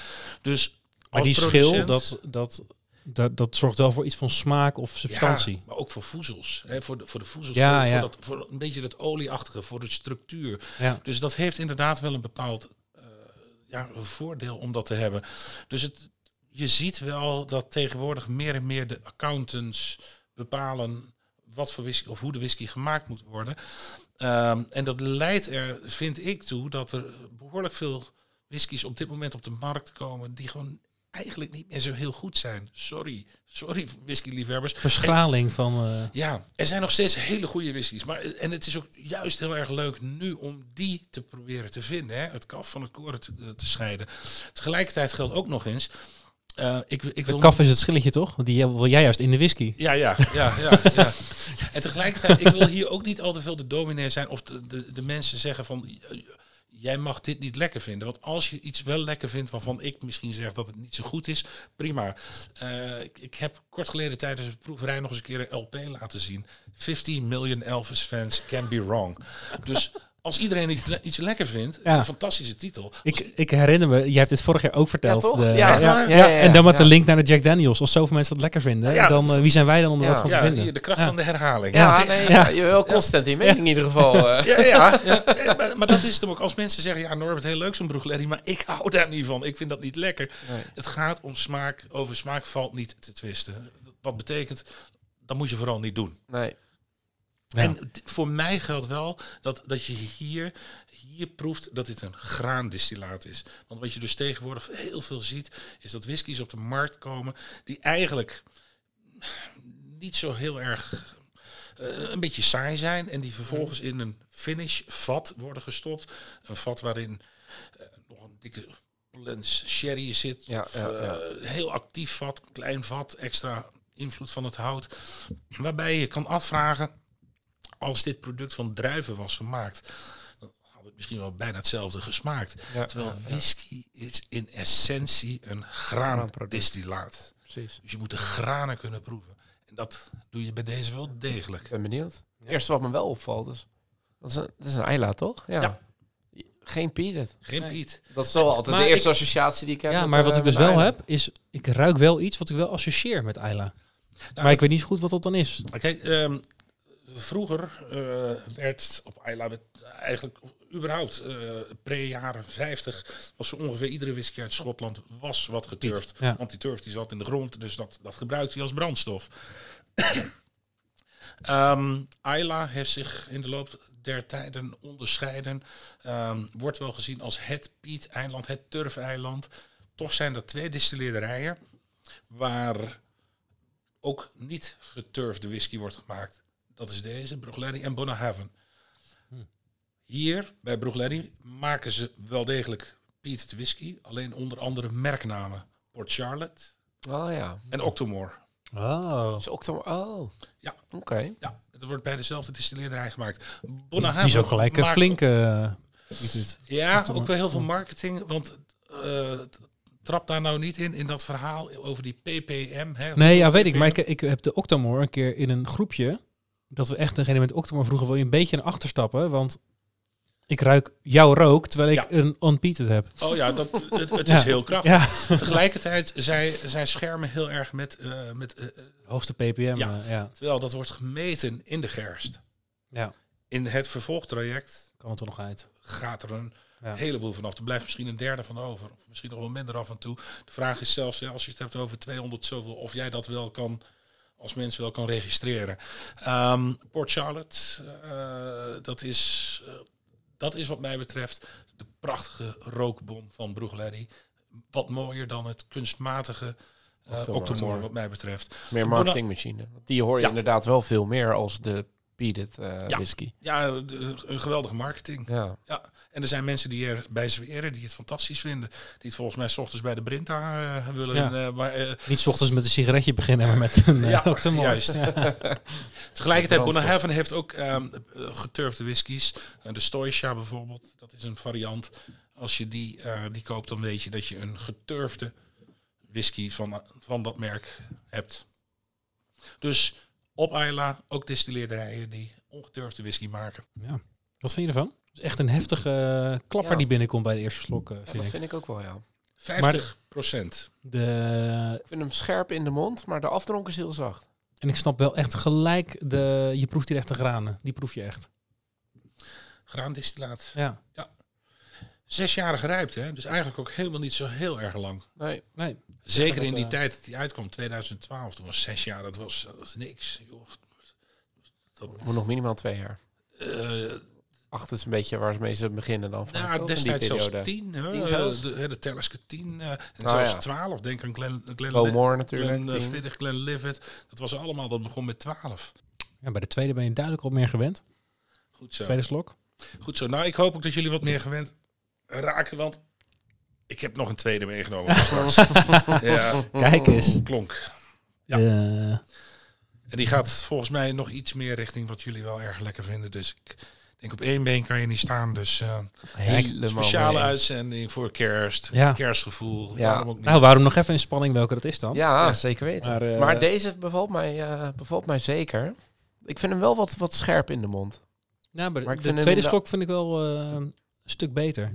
Speaker 3: Dus
Speaker 1: maar die schil, dat, dat, dat, dat zorgt wel voor iets van smaak of substantie.
Speaker 3: Ja, maar ook voor voezels. Hè, voor, de, voor de voezels,
Speaker 1: Ja,
Speaker 3: voor,
Speaker 1: ja.
Speaker 3: Voor, dat, voor een beetje het olieachtige, voor de structuur.
Speaker 1: Ja.
Speaker 3: Dus dat heeft inderdaad wel een bepaald eh, ja, voordeel om dat te hebben. Dus het, je ziet wel dat tegenwoordig meer en meer de accountants bepalen wat voor whisky of hoe de whisky gemaakt moet worden. Ehm, en dat leidt er, vind ik, toe dat er behoorlijk veel whiskies op dit moment op de markt komen die gewoon eigenlijk niet meer zo heel goed zijn. Sorry, sorry whisky-liefhebbers.
Speaker 1: Verschraling van... eh,
Speaker 3: Ja, er zijn nog steeds hele goede whiskies. Maar, en het is ook juist heel erg leuk nu om die te proberen te vinden. Hè? Het kaf van het koren te, te scheiden. Tegelijkertijd geldt ook nog eens... Eh, ik, ik wil
Speaker 1: kaf is het schilletje toch? Want Die wil jij juist in de whisky.
Speaker 3: Ja, ja, ja, ja, ja. En tegelijkertijd, ik wil hier ook niet al te veel de dominee zijn of de, de, de mensen zeggen van eh, jij mag dit niet lekker vinden. Want als je iets wel lekker vindt waarvan ik misschien zeg dat het niet zo goed is, prima. Eh, ik, heb kort geleden tijdens de proeverij nog eens een keer een LP laten zien. 15 million Elvis fans can be wrong. Dus als iedereen iets, le- iets lekker vindt,
Speaker 1: Ja.
Speaker 3: een fantastische titel. Als-
Speaker 1: Ik, ik herinner me, jij hebt dit vorig jaar ook verteld.
Speaker 2: Ja, toch?
Speaker 1: de-
Speaker 2: Ja,
Speaker 1: ja,
Speaker 2: echt
Speaker 1: ja,
Speaker 2: waar? Ja, ja, ja.
Speaker 1: En dan met de link naar de Jack Daniels. Als zoveel mensen dat lekker vinden,
Speaker 3: Ja,
Speaker 1: dan eh, wie zijn wij dan om er
Speaker 2: Ja.
Speaker 1: wat van te
Speaker 3: ja,
Speaker 1: vinden?
Speaker 3: de kracht
Speaker 1: Ja.
Speaker 3: van de herhaling.
Speaker 2: Ja,
Speaker 1: Ja.
Speaker 2: nee,
Speaker 1: Ja.
Speaker 2: ja. je wel constant in mening in ieder geval. eh.
Speaker 3: Ja, [LAUGHS] ja, ja. Eh, maar, maar dat is het hem ook. Als mensen zeggen, ja Norbert, heel leuk zo'n broegleddy, maar ik hou daar niet van. Ik vind dat niet lekker.
Speaker 2: Nee.
Speaker 3: Het gaat om smaak. Over smaak valt niet te twisten. Wat betekent, dat moet je vooral niet doen.
Speaker 2: Nee.
Speaker 1: Ja.
Speaker 3: En voor mij geldt wel dat, dat je hier, hier proeft dat dit een graandistillaat is. Want wat je dus tegenwoordig heel veel ziet, is dat whiskies op de markt komen die eigenlijk niet zo heel erg eh, een beetje saai zijn en die vervolgens in een finish vat worden gestopt. Een vat waarin eh, nog een dikke lens sherry zit.
Speaker 2: Ja,
Speaker 3: of,
Speaker 2: ja,
Speaker 3: eh. Heel actief vat, klein vat, extra invloed van het hout. Waarbij je kan afvragen, als dit product van druiven was gemaakt, dan had het misschien wel bijna hetzelfde gesmaakt.
Speaker 2: Ja,
Speaker 3: Terwijl
Speaker 2: ja, ja.
Speaker 3: whisky is in essentie een graandistillaat.
Speaker 2: Precies.
Speaker 3: Dus je moet de granen kunnen proeven. En dat doe je bij deze wel degelijk.
Speaker 2: Ik ben benieuwd. Het eerste wat me wel opvalt is... Dat is een, dat is een Ayla, toch? Ja.
Speaker 3: Ja.
Speaker 2: Geen peanut.
Speaker 3: Geen
Speaker 1: Nee.
Speaker 3: Piet.
Speaker 2: Dat is wel altijd
Speaker 1: Maar
Speaker 2: de eerste
Speaker 1: ik-
Speaker 2: associatie die ik heb.
Speaker 1: Ja,
Speaker 2: met,
Speaker 1: maar wat
Speaker 2: eh,
Speaker 1: ik dus wel heb, is ik ruik wel iets wat ik wel associeer met Ayla. maar ik weet niet zo goed wat dat dan is.
Speaker 3: Kijk, ehm, vroeger eh, werd op Ayla werd eigenlijk überhaupt eh pre-jaren 50 was zo ongeveer iedere whisky uit Schotland was wat geturfd.
Speaker 1: Ja.
Speaker 3: Want die turf die zat in de grond, dus dat, dat gebruikte hij als brandstof. [COUGHS] Ayla heeft zich in de loop der tijden onderscheiden. Ehm, wordt wel gezien als het Piet-eiland, het turfeiland. Toch zijn er twee distilleerderijen waar ook niet geturfde whisky wordt gemaakt. Dat is deze, Bruichladdich en Bonnehaven. Hier bij Bruichladdich maken ze wel degelijk Piet de whisky, alleen onder andere merknamen. Port Charlotte
Speaker 2: Oh ja.
Speaker 3: en Octomore.
Speaker 1: Oh.
Speaker 2: Is oktober. Oh.
Speaker 3: Ja.
Speaker 2: Oké.
Speaker 3: Ja, het wordt bij dezelfde distilleerderij gemaakt.
Speaker 1: Die
Speaker 3: Bonnehaven
Speaker 1: is ook gelijk een
Speaker 3: maakt-
Speaker 1: flinke... eh.
Speaker 3: Ja, ook wel heel veel marketing, want eh, t- trap daar nou niet in, in dat verhaal over die ppm. Hè,
Speaker 1: Nee, ja, weet ik. Maar ik, ik heb de Octomore een keer in een groepje... Dat we echt degene met Octomore vroegen, wil je een beetje naar achter stappen? Want ik ruik jouw rook, terwijl ik
Speaker 3: Ja.
Speaker 1: een unpeated heb.
Speaker 3: Oh ja, dat, het, het [LAUGHS]
Speaker 1: Ja.
Speaker 3: is heel krachtig.
Speaker 1: Ja.
Speaker 3: Tegelijkertijd, zij, zij schermen heel erg met, eh, met eh, eh,
Speaker 1: Hoogste ppm.
Speaker 3: Ja.
Speaker 1: ja.
Speaker 3: terwijl dat wordt gemeten in de gerst.
Speaker 1: ja.
Speaker 3: In het vervolgtraject
Speaker 1: Kan het er nog uit.
Speaker 3: gaat er een heleboel vanaf. Er blijft misschien een derde van over. Of misschien nog wel minder af en toe. De vraag is zelfs, als je het hebt over 200 zoveel, of jij dat wel kan, als mens wel kan registreren. Ehm, Port Charlotte, eh, dat, is, eh, dat is wat mij betreft de prachtige rookbom van Bruichladdich. Wat mooier dan het kunstmatige
Speaker 2: Octomore.
Speaker 3: Octomore, wat mij betreft.
Speaker 2: Meer marketingmachine. Die hoor je
Speaker 3: Ja.
Speaker 2: inderdaad wel veel meer als de peanut eh
Speaker 3: Ja.
Speaker 2: whisky.
Speaker 3: Ja, een geweldige marketing.
Speaker 2: Ja.
Speaker 3: Ja, en er zijn mensen die erbij zweren, die het fantastisch vinden. Die het volgens mij 's ochtends bij de Brinta eh, willen.
Speaker 1: Ja.
Speaker 3: eh, maar,
Speaker 1: Niet 's ochtends met een sigaretje beginnen, maar met een
Speaker 3: Ja, juist.
Speaker 1: Ja. [LAUGHS]
Speaker 3: tegelijkertijd. Bonnehaven heeft ook eh, geturfde whiskies. De Stoisha bijvoorbeeld, dat is een variant. Als je die, die koopt, dan weet je dat je een geturfde whisky van, van dat merk hebt. Dus op Ayla ook distilleerderijen die ongeturfde whisky maken.
Speaker 1: Ja. Wat vind je ervan? Het is echt een heftige eh, klapper
Speaker 2: Ja.
Speaker 1: die binnenkomt bij de eerste slok, eh,
Speaker 2: Ja,
Speaker 1: vind
Speaker 2: dat
Speaker 1: ik.
Speaker 2: vind ik ook wel, ja.
Speaker 3: 50 procent.
Speaker 1: De,
Speaker 2: Ik vind hem scherp in de mond, maar de afdronk is heel zacht.
Speaker 1: en ik snap wel echt gelijk, de, je proeft hier echt de granen. Die proef je echt.
Speaker 3: Graandistillaat.
Speaker 1: Ja.
Speaker 3: Zes jaar gerijpt, hè? Dus eigenlijk ook helemaal niet zo heel erg lang.
Speaker 2: Nee.
Speaker 1: Nee.
Speaker 3: Zeker
Speaker 1: dat,
Speaker 3: in die
Speaker 1: eh,
Speaker 3: tijd dat die uitkwam, 2012, toen was zes jaar, dat was, dat was niks. Joh. Dat,
Speaker 2: Moet nog minimaal twee jaar.
Speaker 3: eh,
Speaker 2: Acht is een beetje waarmee ze beginnen dan. Vaak,
Speaker 3: nou, destijds zelfs tien. Hè?
Speaker 2: Tien zelfs?
Speaker 3: De, hè, de Tellerske tien. eh, en
Speaker 2: Oh,
Speaker 3: zelfs
Speaker 2: ja.
Speaker 3: twaalf. Denk aan Glen, Glen,
Speaker 2: Bowmore natuurlijk.
Speaker 3: Glen uh. Fiddig, Glen Livet. Dat was allemaal, dat begon met twaalf.
Speaker 1: ja, bij de tweede ben je duidelijk wat meer gewend.
Speaker 3: Goed zo.
Speaker 1: Tweede slok.
Speaker 3: Goed zo. Nou, ik hoop ook dat jullie wat meer gewend raken, want Ik heb nog een tweede meegenomen. [LAUGHS] ja,
Speaker 1: Kijk eens.
Speaker 3: klonk. Ja.
Speaker 1: Eh,
Speaker 3: En die gaat volgens mij nog iets meer richting wat jullie wel erg lekker vinden. Dus ik denk op één been kan je niet staan. Dus eh,
Speaker 2: Helemaal
Speaker 3: speciale
Speaker 2: mee.
Speaker 3: uitzending voor kerst.
Speaker 1: Ja.
Speaker 3: Kerstgevoel.
Speaker 2: Ja.
Speaker 3: Waarom ook niet?
Speaker 1: nou, waarom nog even in spanning welke dat is dan?
Speaker 2: Ja,
Speaker 3: Ja.
Speaker 2: zeker weten.
Speaker 1: Maar,
Speaker 2: Maar,
Speaker 1: eh,
Speaker 2: deze bevalt mij, eh, bevalt mij zeker. Ik vind hem wel wat, wat scherp in de mond.
Speaker 1: Ja, maar,
Speaker 2: Maar
Speaker 1: de tweede slok vind ik wel eh, een stuk beter.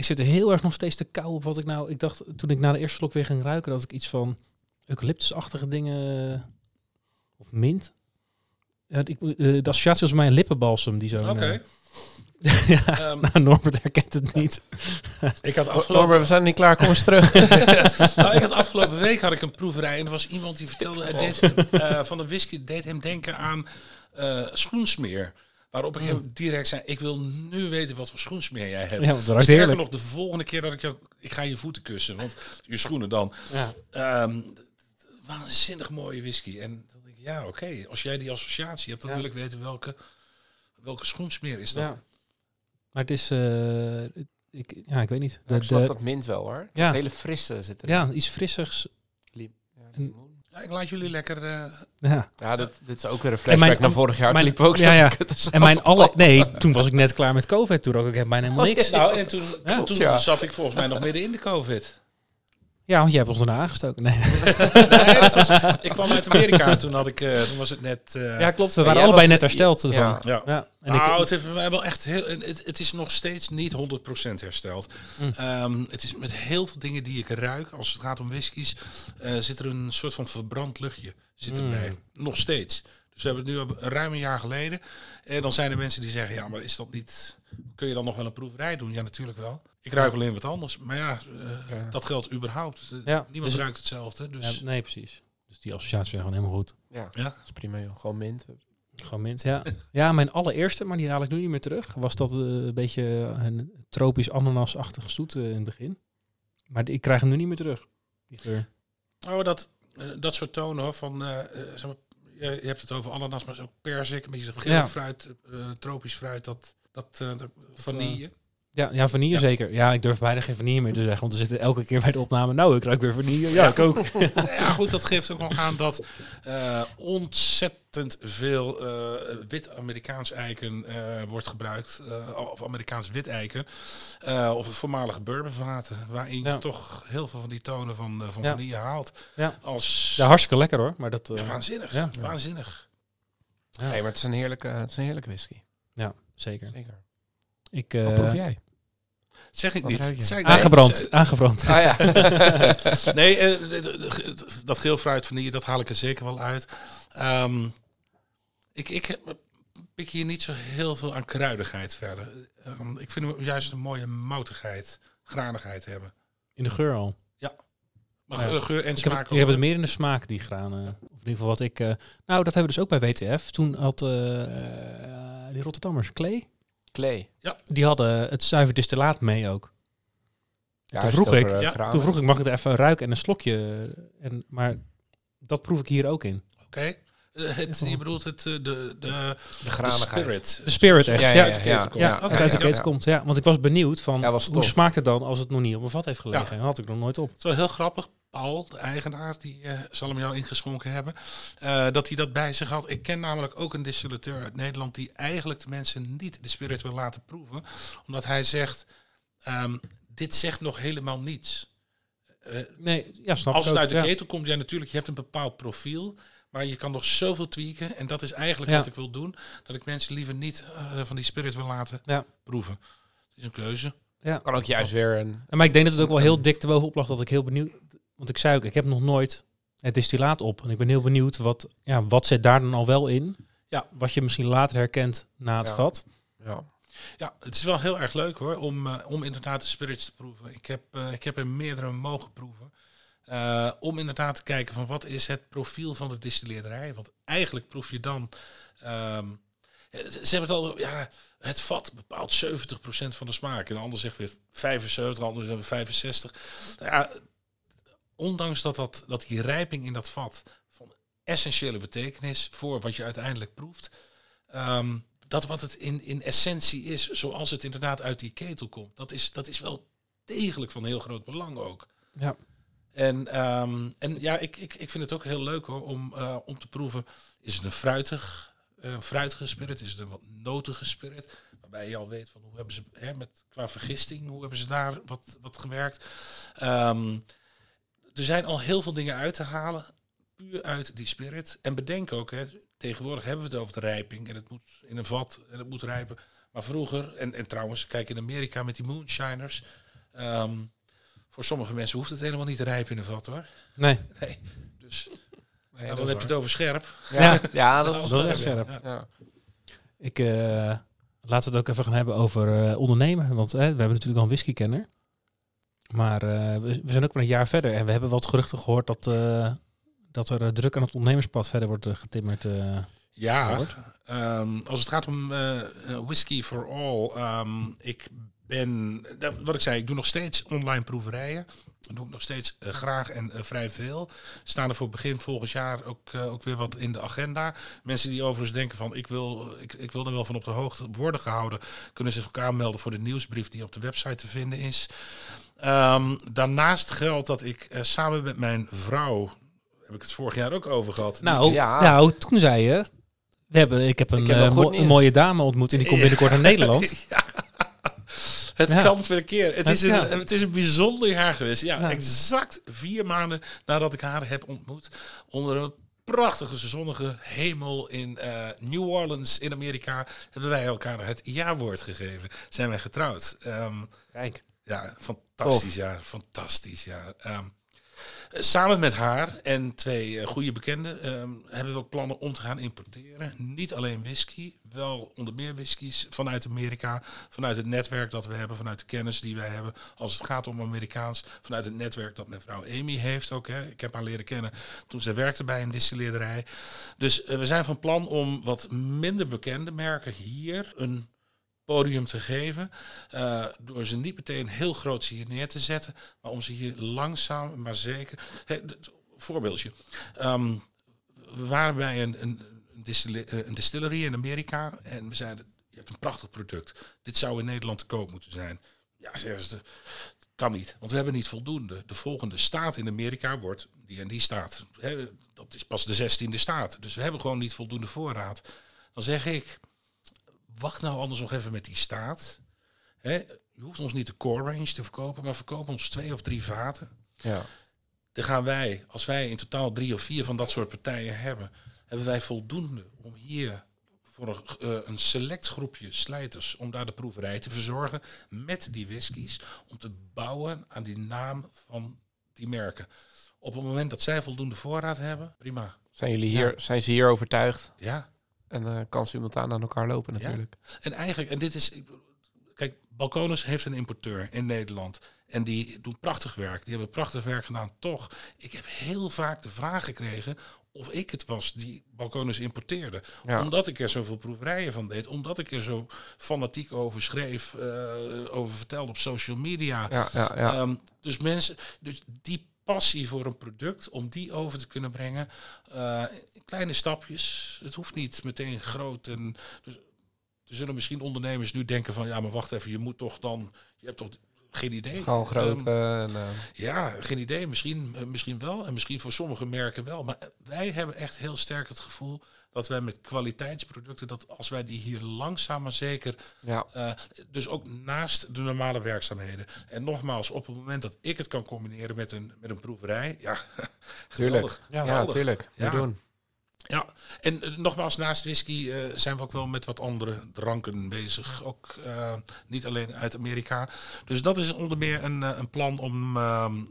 Speaker 1: Ik zit er heel erg nog steeds te kou op wat ik nou... Ik dacht toen ik na de eerste slok weer ging ruiken... dat ik iets van eucalyptusachtige dingen... eh, of mint. Ja, ik, eh, de associatie was bij mij een lippenbalsem. Die zo.
Speaker 3: Oké. [LAUGHS]
Speaker 1: ja,
Speaker 3: Ehm, [LAUGHS]
Speaker 1: nou, Norbert herkent het niet. [LAUGHS]
Speaker 3: ik had
Speaker 2: Oh,
Speaker 3: afgelopen
Speaker 2: Norbert, we zijn niet klaar. Kom eens terug.
Speaker 3: nou, ik had afgelopen week had ik een proeverij en er was iemand die vertelde het deed, eh, van de whisky deed hem denken aan eh, schoensmeer. Waarop ik hem direct zei: ik wil nu weten wat voor schoensmeer jij hebt.
Speaker 1: Ja, want dat
Speaker 3: Sterker
Speaker 1: heerlijk.
Speaker 3: nog, de volgende keer dat ik jou, ik ga je voeten kussen, want je schoenen dan.
Speaker 1: Ja.
Speaker 3: Ehm, waanzinnig mooie whisky. En dan denk ik, ja, oké, als jij die associatie hebt, dan
Speaker 1: Ja.
Speaker 3: wil ik weten welke, welke schoensmeer is dat.
Speaker 1: Ja. Maar het is... eh, ik, ja, ik weet niet. De,
Speaker 2: ik snap
Speaker 1: de-
Speaker 2: dat mint wel hoor.
Speaker 1: Ja.
Speaker 2: Het hele frisse zit erin.
Speaker 1: ja, iets frissigs.
Speaker 2: Lim- ja.
Speaker 3: Ja, ik laat jullie lekker. eh,
Speaker 1: Ja.
Speaker 2: Ja, dit, dit is ook weer een
Speaker 1: En
Speaker 2: flashback
Speaker 1: mijn-
Speaker 2: naar vorig jaar.
Speaker 1: mijn-
Speaker 2: liep ook
Speaker 1: ja, ja. En mijn alle... Nee, toen was ik net klaar met COVID. Toen rook ik heb bijna helemaal niks.
Speaker 3: nou, en toen,
Speaker 1: Ja.
Speaker 3: toen
Speaker 2: Ja.
Speaker 3: zat ik volgens mij nog midden in de COVID.
Speaker 1: Ja, want jij hebt ons daarna aangestoken. Nee.
Speaker 3: Was, ik kwam uit Amerika en toen, had ik, eh, toen was het net... eh,
Speaker 1: Ja, klopt. We waren allebei net hersteld. ervan.
Speaker 2: Ja.
Speaker 3: ja.
Speaker 1: Ja. En
Speaker 3: nou,
Speaker 1: ik,
Speaker 3: het heeft bij mij wel echt heel. Het, het is nog steeds niet 100% hersteld.
Speaker 1: Mm.
Speaker 3: Ehm, het is met heel veel dingen die ik ruik. Als het gaat om whiskies, eh, zit er een soort van verbrand luchtje zit
Speaker 1: Mm.
Speaker 3: erbij. Nog steeds. Dus we hebben het nu al ruim een jaar geleden. En dan zijn er mensen die zeggen: ja, maar is dat niet. Kun je dan nog wel een proeverij doen? Ja, natuurlijk wel. Ik ruik alleen wat anders. Maar ja, eh,
Speaker 2: Ja.
Speaker 3: dat geldt überhaupt. Eh,
Speaker 1: Ja,
Speaker 3: Niemand
Speaker 1: dus-
Speaker 3: ruikt hetzelfde. Dus
Speaker 1: ja, nee, precies. Dus die associatie is gewoon helemaal goed.
Speaker 2: Ja,
Speaker 3: ja.
Speaker 2: dat is prima joh. Gewoon mint.
Speaker 1: Gewoon mint, ja. Ja, mijn allereerste, maar die haal ik nu niet meer terug, was dat eh, een beetje een tropisch ananasachtige zoet eh, in het begin. Maar die- ik krijg hem nu niet meer terug, die geur.
Speaker 3: Oh, dat, dat soort tonen hoor, van, zeg maar, je, hebt het over ananas, maar ook perzik, een beetje dat gele
Speaker 1: Ja.
Speaker 3: fruit, eh, tropisch fruit, dat, dat, eh, dat vanille.
Speaker 1: Ja, ja vanille
Speaker 3: Ja.
Speaker 1: zeker. Ja, ik durf bijna geen vanille meer te zeggen, want we zitten elke keer bij de opname, nou, ik ruik weer vanille. Ja, ik ook. [LAUGHS]
Speaker 3: ja, goed, dat geeft ook nog aan dat eh, ontzettend veel eh, wit Amerikaans eiken eh, wordt gebruikt, eh, of Amerikaans wit eiken, eh, of voormalige bourbonvaten, waarin
Speaker 1: Ja.
Speaker 3: je toch heel veel van die tonen van, eh, van
Speaker 1: Ja.
Speaker 3: vanille haalt.
Speaker 1: Ja.
Speaker 3: Als,
Speaker 1: Ja, hartstikke lekker hoor, maar dat... eh,
Speaker 3: Ja, waanzinnig,
Speaker 1: ja.
Speaker 3: waanzinnig.
Speaker 1: ja,
Speaker 2: Nee, maar het is een heerlijke, het is een heerlijke whisky.
Speaker 1: ja, zeker.
Speaker 2: Zeker.
Speaker 1: Ik,
Speaker 2: Wat
Speaker 1: eh,
Speaker 2: proef jij?
Speaker 3: Zeg ik niet.
Speaker 2: je?
Speaker 3: Ik
Speaker 1: aangebrand, aangebrand.
Speaker 2: Ah ja. [LAUGHS] [LAUGHS]
Speaker 3: Nee, eh, dat geel fruit vanille, dat haal ik er zeker wel uit. Ehm, ik, ik heb- pik hier niet zo heel veel aan kruidigheid verder. Ehm, ik vind hem juist een mooie moutigheid, granigheid hebben.
Speaker 1: In de geur al.
Speaker 3: Maar
Speaker 1: Ja.
Speaker 3: ge- geur en
Speaker 1: heb,
Speaker 3: smaak
Speaker 1: ik heb het
Speaker 3: ook.
Speaker 1: meer in de smaak, die granen. Of in ieder geval wat ik... eh, nou, dat hebben we dus ook bij WTF. Toen had eh, eh, die Rotterdammers, Klee,
Speaker 2: Clay.
Speaker 1: die hadden het zuiver distillaat mee ook.
Speaker 2: Ja,
Speaker 1: Toen vroeg ik-
Speaker 2: over, eh,
Speaker 3: ja,
Speaker 1: Toen vroeg ik, mag ik het even ruiken en een slokje? En, maar dat proef ik hier ook in.
Speaker 3: Oké. Het, je bedoelt het, eh, de, de,
Speaker 2: de
Speaker 3: de
Speaker 2: granigheid.
Speaker 3: spirit.
Speaker 1: De spirit echt,
Speaker 2: Ja,
Speaker 1: ja.
Speaker 2: ja,
Speaker 1: Ja,
Speaker 3: uit de keten komt.
Speaker 2: ja.
Speaker 3: Oké,
Speaker 1: het uit de
Speaker 3: ja.
Speaker 1: keten komt. Ja, want ik was benieuwd van,
Speaker 2: Ja, was
Speaker 1: hoe smaakt het dan als het nog niet op mijn vat heeft gelegen? Dat had ik nog nooit op.
Speaker 3: Het is wel heel grappig. Paul, de eigenaar, die eh, zal hem jou ingeschonken hebben. eh, dat hij dat bij zich had. Ik ken namelijk ook een distillateur uit Nederland die eigenlijk de mensen niet de spirit wil laten proeven. Omdat hij zegt, ehm, dit zegt nog helemaal niets. Eh,
Speaker 1: Nee, ja, snap
Speaker 3: als het
Speaker 1: ook.
Speaker 3: uit de
Speaker 1: ja.
Speaker 3: ketel komt, ja natuurlijk, je hebt een bepaald profiel. Maar je kan nog zoveel tweaken. En dat is eigenlijk
Speaker 1: Ja.
Speaker 3: wat ik wil doen. Dat ik mensen liever niet eh, van die spirit wil laten
Speaker 1: Ja.
Speaker 3: proeven. Het is een keuze.
Speaker 1: Ja.
Speaker 2: Kan ook juist weer een...
Speaker 1: Maar ik denk dat het ook wel heel dik te bovenop lag dat ik heel benieuwd... Want ik zei ook, ik heb nog nooit het distillaat op. En ik ben heel benieuwd, wat, ja, wat zit daar dan al wel in?
Speaker 3: Ja.
Speaker 1: Wat je misschien later herkent na het
Speaker 2: Ja.
Speaker 1: vat.
Speaker 2: Ja.
Speaker 3: Ja, het is wel heel erg leuk hoor, om, eh, om inderdaad de spirits te proeven. Ik heb, eh, ik heb er meerdere mogen proeven. Eh, om inderdaad te kijken van wat is het profiel van de distilleerderij. Want eigenlijk proef je dan... ehm, ze hebben het al, ja, het vat bepaalt 70% van de smaak. En de ander zegt weer 75, de ander zegt weer 65. Nou ja, ondanks dat, dat, dat die rijping in dat vat van essentiële betekenis voor wat je uiteindelijk proeft... ehm, dat wat het in, in essentie is, zoals het inderdaad uit die ketel komt, dat is, dat is wel degelijk van heel groot belang ook.
Speaker 1: Ja.
Speaker 3: En, ehm, en ja, ik, ik, ik vind het ook heel leuk hoor, om, eh, om te proeven. Is het een fruitig, eh, fruitige spirit? Is het een wat notige spirit? Waarbij je al weet van hoe hebben ze hè, met, qua vergisting, hoe hebben ze daar wat, wat gewerkt. Ehm, er zijn al heel veel dingen uit te halen, puur uit die spirit. En bedenk ook, hè, tegenwoordig hebben we het over de rijping en het moet in een vat en het moet rijpen. Maar vroeger, en, en trouwens, kijk in Amerika met die moonshiners. ehm, voor sommige mensen hoeft het helemaal niet te rijpen in een vat hoor.
Speaker 1: Nee,
Speaker 3: Nee. Dus
Speaker 2: Nee,
Speaker 3: nou, dan heb je het over scherp.
Speaker 2: Ja,
Speaker 1: Ja.
Speaker 2: ja, dat is
Speaker 1: dat is
Speaker 2: wel
Speaker 1: echt scherp.
Speaker 3: Ja.
Speaker 1: Ik, eh, laten we het ook even gaan hebben over eh, ondernemen. Want eh, we hebben natuurlijk al een whiskykenner. Maar eh, we, we zijn ook weer een jaar verder. En we hebben wat geruchten gehoord dat, eh, dat er druk aan het ondernemerspad verder wordt getimmerd. eh.
Speaker 3: Ja, ehm, als het gaat om whisky for all, ehm, ik ben, dat- wat ik zei, ik doe nog steeds online proeverijen. Dat doe ik nog steeds eh, graag en eh, vrij veel. Staan er voor begin volgend jaar ook, eh, ook weer wat in de agenda. Mensen die overigens denken van ik wil, ik, ik wil er wel van op de hoogte worden gehouden, kunnen zich ook aanmelden voor de nieuwsbrief die op de website te vinden is. Ehm, daarnaast geldt dat ik eh, samen met mijn vrouw, heb ik het vorig jaar ook over gehad.
Speaker 1: Nou,
Speaker 2: Ja.
Speaker 1: nou, toen zei je... We hebben, ik heb een,
Speaker 2: Ik heb
Speaker 1: eh,
Speaker 2: nog goed
Speaker 1: mo- een
Speaker 2: nieuws.
Speaker 1: mooie dame ontmoet en die komt [LAUGHS] binnenkort naar Nederland.
Speaker 3: Ja. Het
Speaker 1: Ja.
Speaker 3: kan verkeerd. Het is, een,
Speaker 1: Ja.
Speaker 3: het is een bijzonder jaar geweest. Ja,
Speaker 1: Ja.
Speaker 3: exact vier maanden nadat ik haar heb ontmoet. Onder een prachtige zonnige hemel in eh, New Orleans in Amerika. Hebben wij elkaar het jaarwoord gegeven. Zijn wij getrouwd. Ehm,
Speaker 1: Kijk.
Speaker 3: ja, fantastisch jaar. Fantastisch jaar. Ehm, eh, samen met haar en twee eh, goede bekenden ehm, hebben we ook plannen om te gaan importeren. Niet alleen whisky, wel onder meer whiskies vanuit Amerika. Vanuit het netwerk dat we hebben, vanuit de kennis die wij hebben. Als het gaat om Amerikaans, vanuit het netwerk dat mijn vrouw Amy heeft ook. Hè. Ik heb haar leren kennen toen ze werkte bij een distilleerderij. Dus eh, we zijn van plan om wat minder bekende merken hier een podium te geven. eh, door ze niet meteen heel groot hier neer te zetten, maar om ze hier langzaam maar zeker. Voorbeeldje. Ehm, we waren bij een, een, eh, een distillery in Amerika en we zeiden: Je hebt een prachtig product. Dit zou in Nederland te koop moeten zijn. Ja, zeggen ze. Kan niet, want we hebben niet voldoende. De volgende staat in Amerika wordt die en die staat. Dat is pas de zestiende staat. Dus we hebben gewoon niet voldoende voorraad. Dan zeg ik, wacht nou anders nog even met die staat. Hè, je hoeft ons niet de core range te verkopen, maar verkoop ons twee of drie vaten.
Speaker 2: Ja.
Speaker 3: Dan gaan wij, als wij in totaal drie of vier van dat soort partijen hebben, hebben wij voldoende om hier voor een, eh, select groepje slijters, om daar de proeverij te verzorgen met die whiskies, om te bouwen aan die naam van die merken. Op het moment dat zij voldoende voorraad hebben, prima.
Speaker 2: Zijn, jullie hier, zijn ze hier overtuigd?
Speaker 3: Ja,
Speaker 2: En eh, kan simultaan aan elkaar lopen natuurlijk.
Speaker 3: En eigenlijk, en dit is. Kijk, Balkonus heeft een importeur in Nederland. En die doen prachtig werk. Die hebben prachtig werk gedaan. Toch, ik heb heel vaak de vraag gekregen of ik het was die Balkonus importeerde.
Speaker 2: Ja.
Speaker 3: Omdat ik er zoveel proeverijen van deed. Omdat ik er zo fanatiek over schreef. eh, over vertelde op social media.
Speaker 2: Ja, ja, ja.
Speaker 3: Ehm, dus mensen, dus die passie voor een product, om die over te kunnen brengen, eh, in kleine stapjes. Het hoeft niet meteen groot. En, dus, er zullen misschien ondernemers nu denken van, ja, maar wacht even, je moet toch dan, je hebt toch geen idee.
Speaker 2: Gewoon groot.
Speaker 3: Ehm,
Speaker 2: eh, en, eh,
Speaker 3: ja, geen idee. Misschien, misschien wel. En misschien voor sommige merken wel. Maar wij hebben echt heel sterk het gevoel dat wij met kwaliteitsproducten, dat als wij die hier langzaam maar zeker
Speaker 2: ja.
Speaker 3: eh, dus ook naast de normale werkzaamheden. En nogmaals, op het moment dat ik het kan combineren met een, met een proeverij, ja, [LAUGHS]
Speaker 2: Tuurlijk. Ja, tuurlijk. We
Speaker 3: Ja.
Speaker 2: doen.
Speaker 3: Ja, en eh, nogmaals, naast whisky eh, zijn we ook wel met wat andere dranken bezig. Ook niet alleen uit Amerika. Dus dat is onder meer een, een plan om ehm,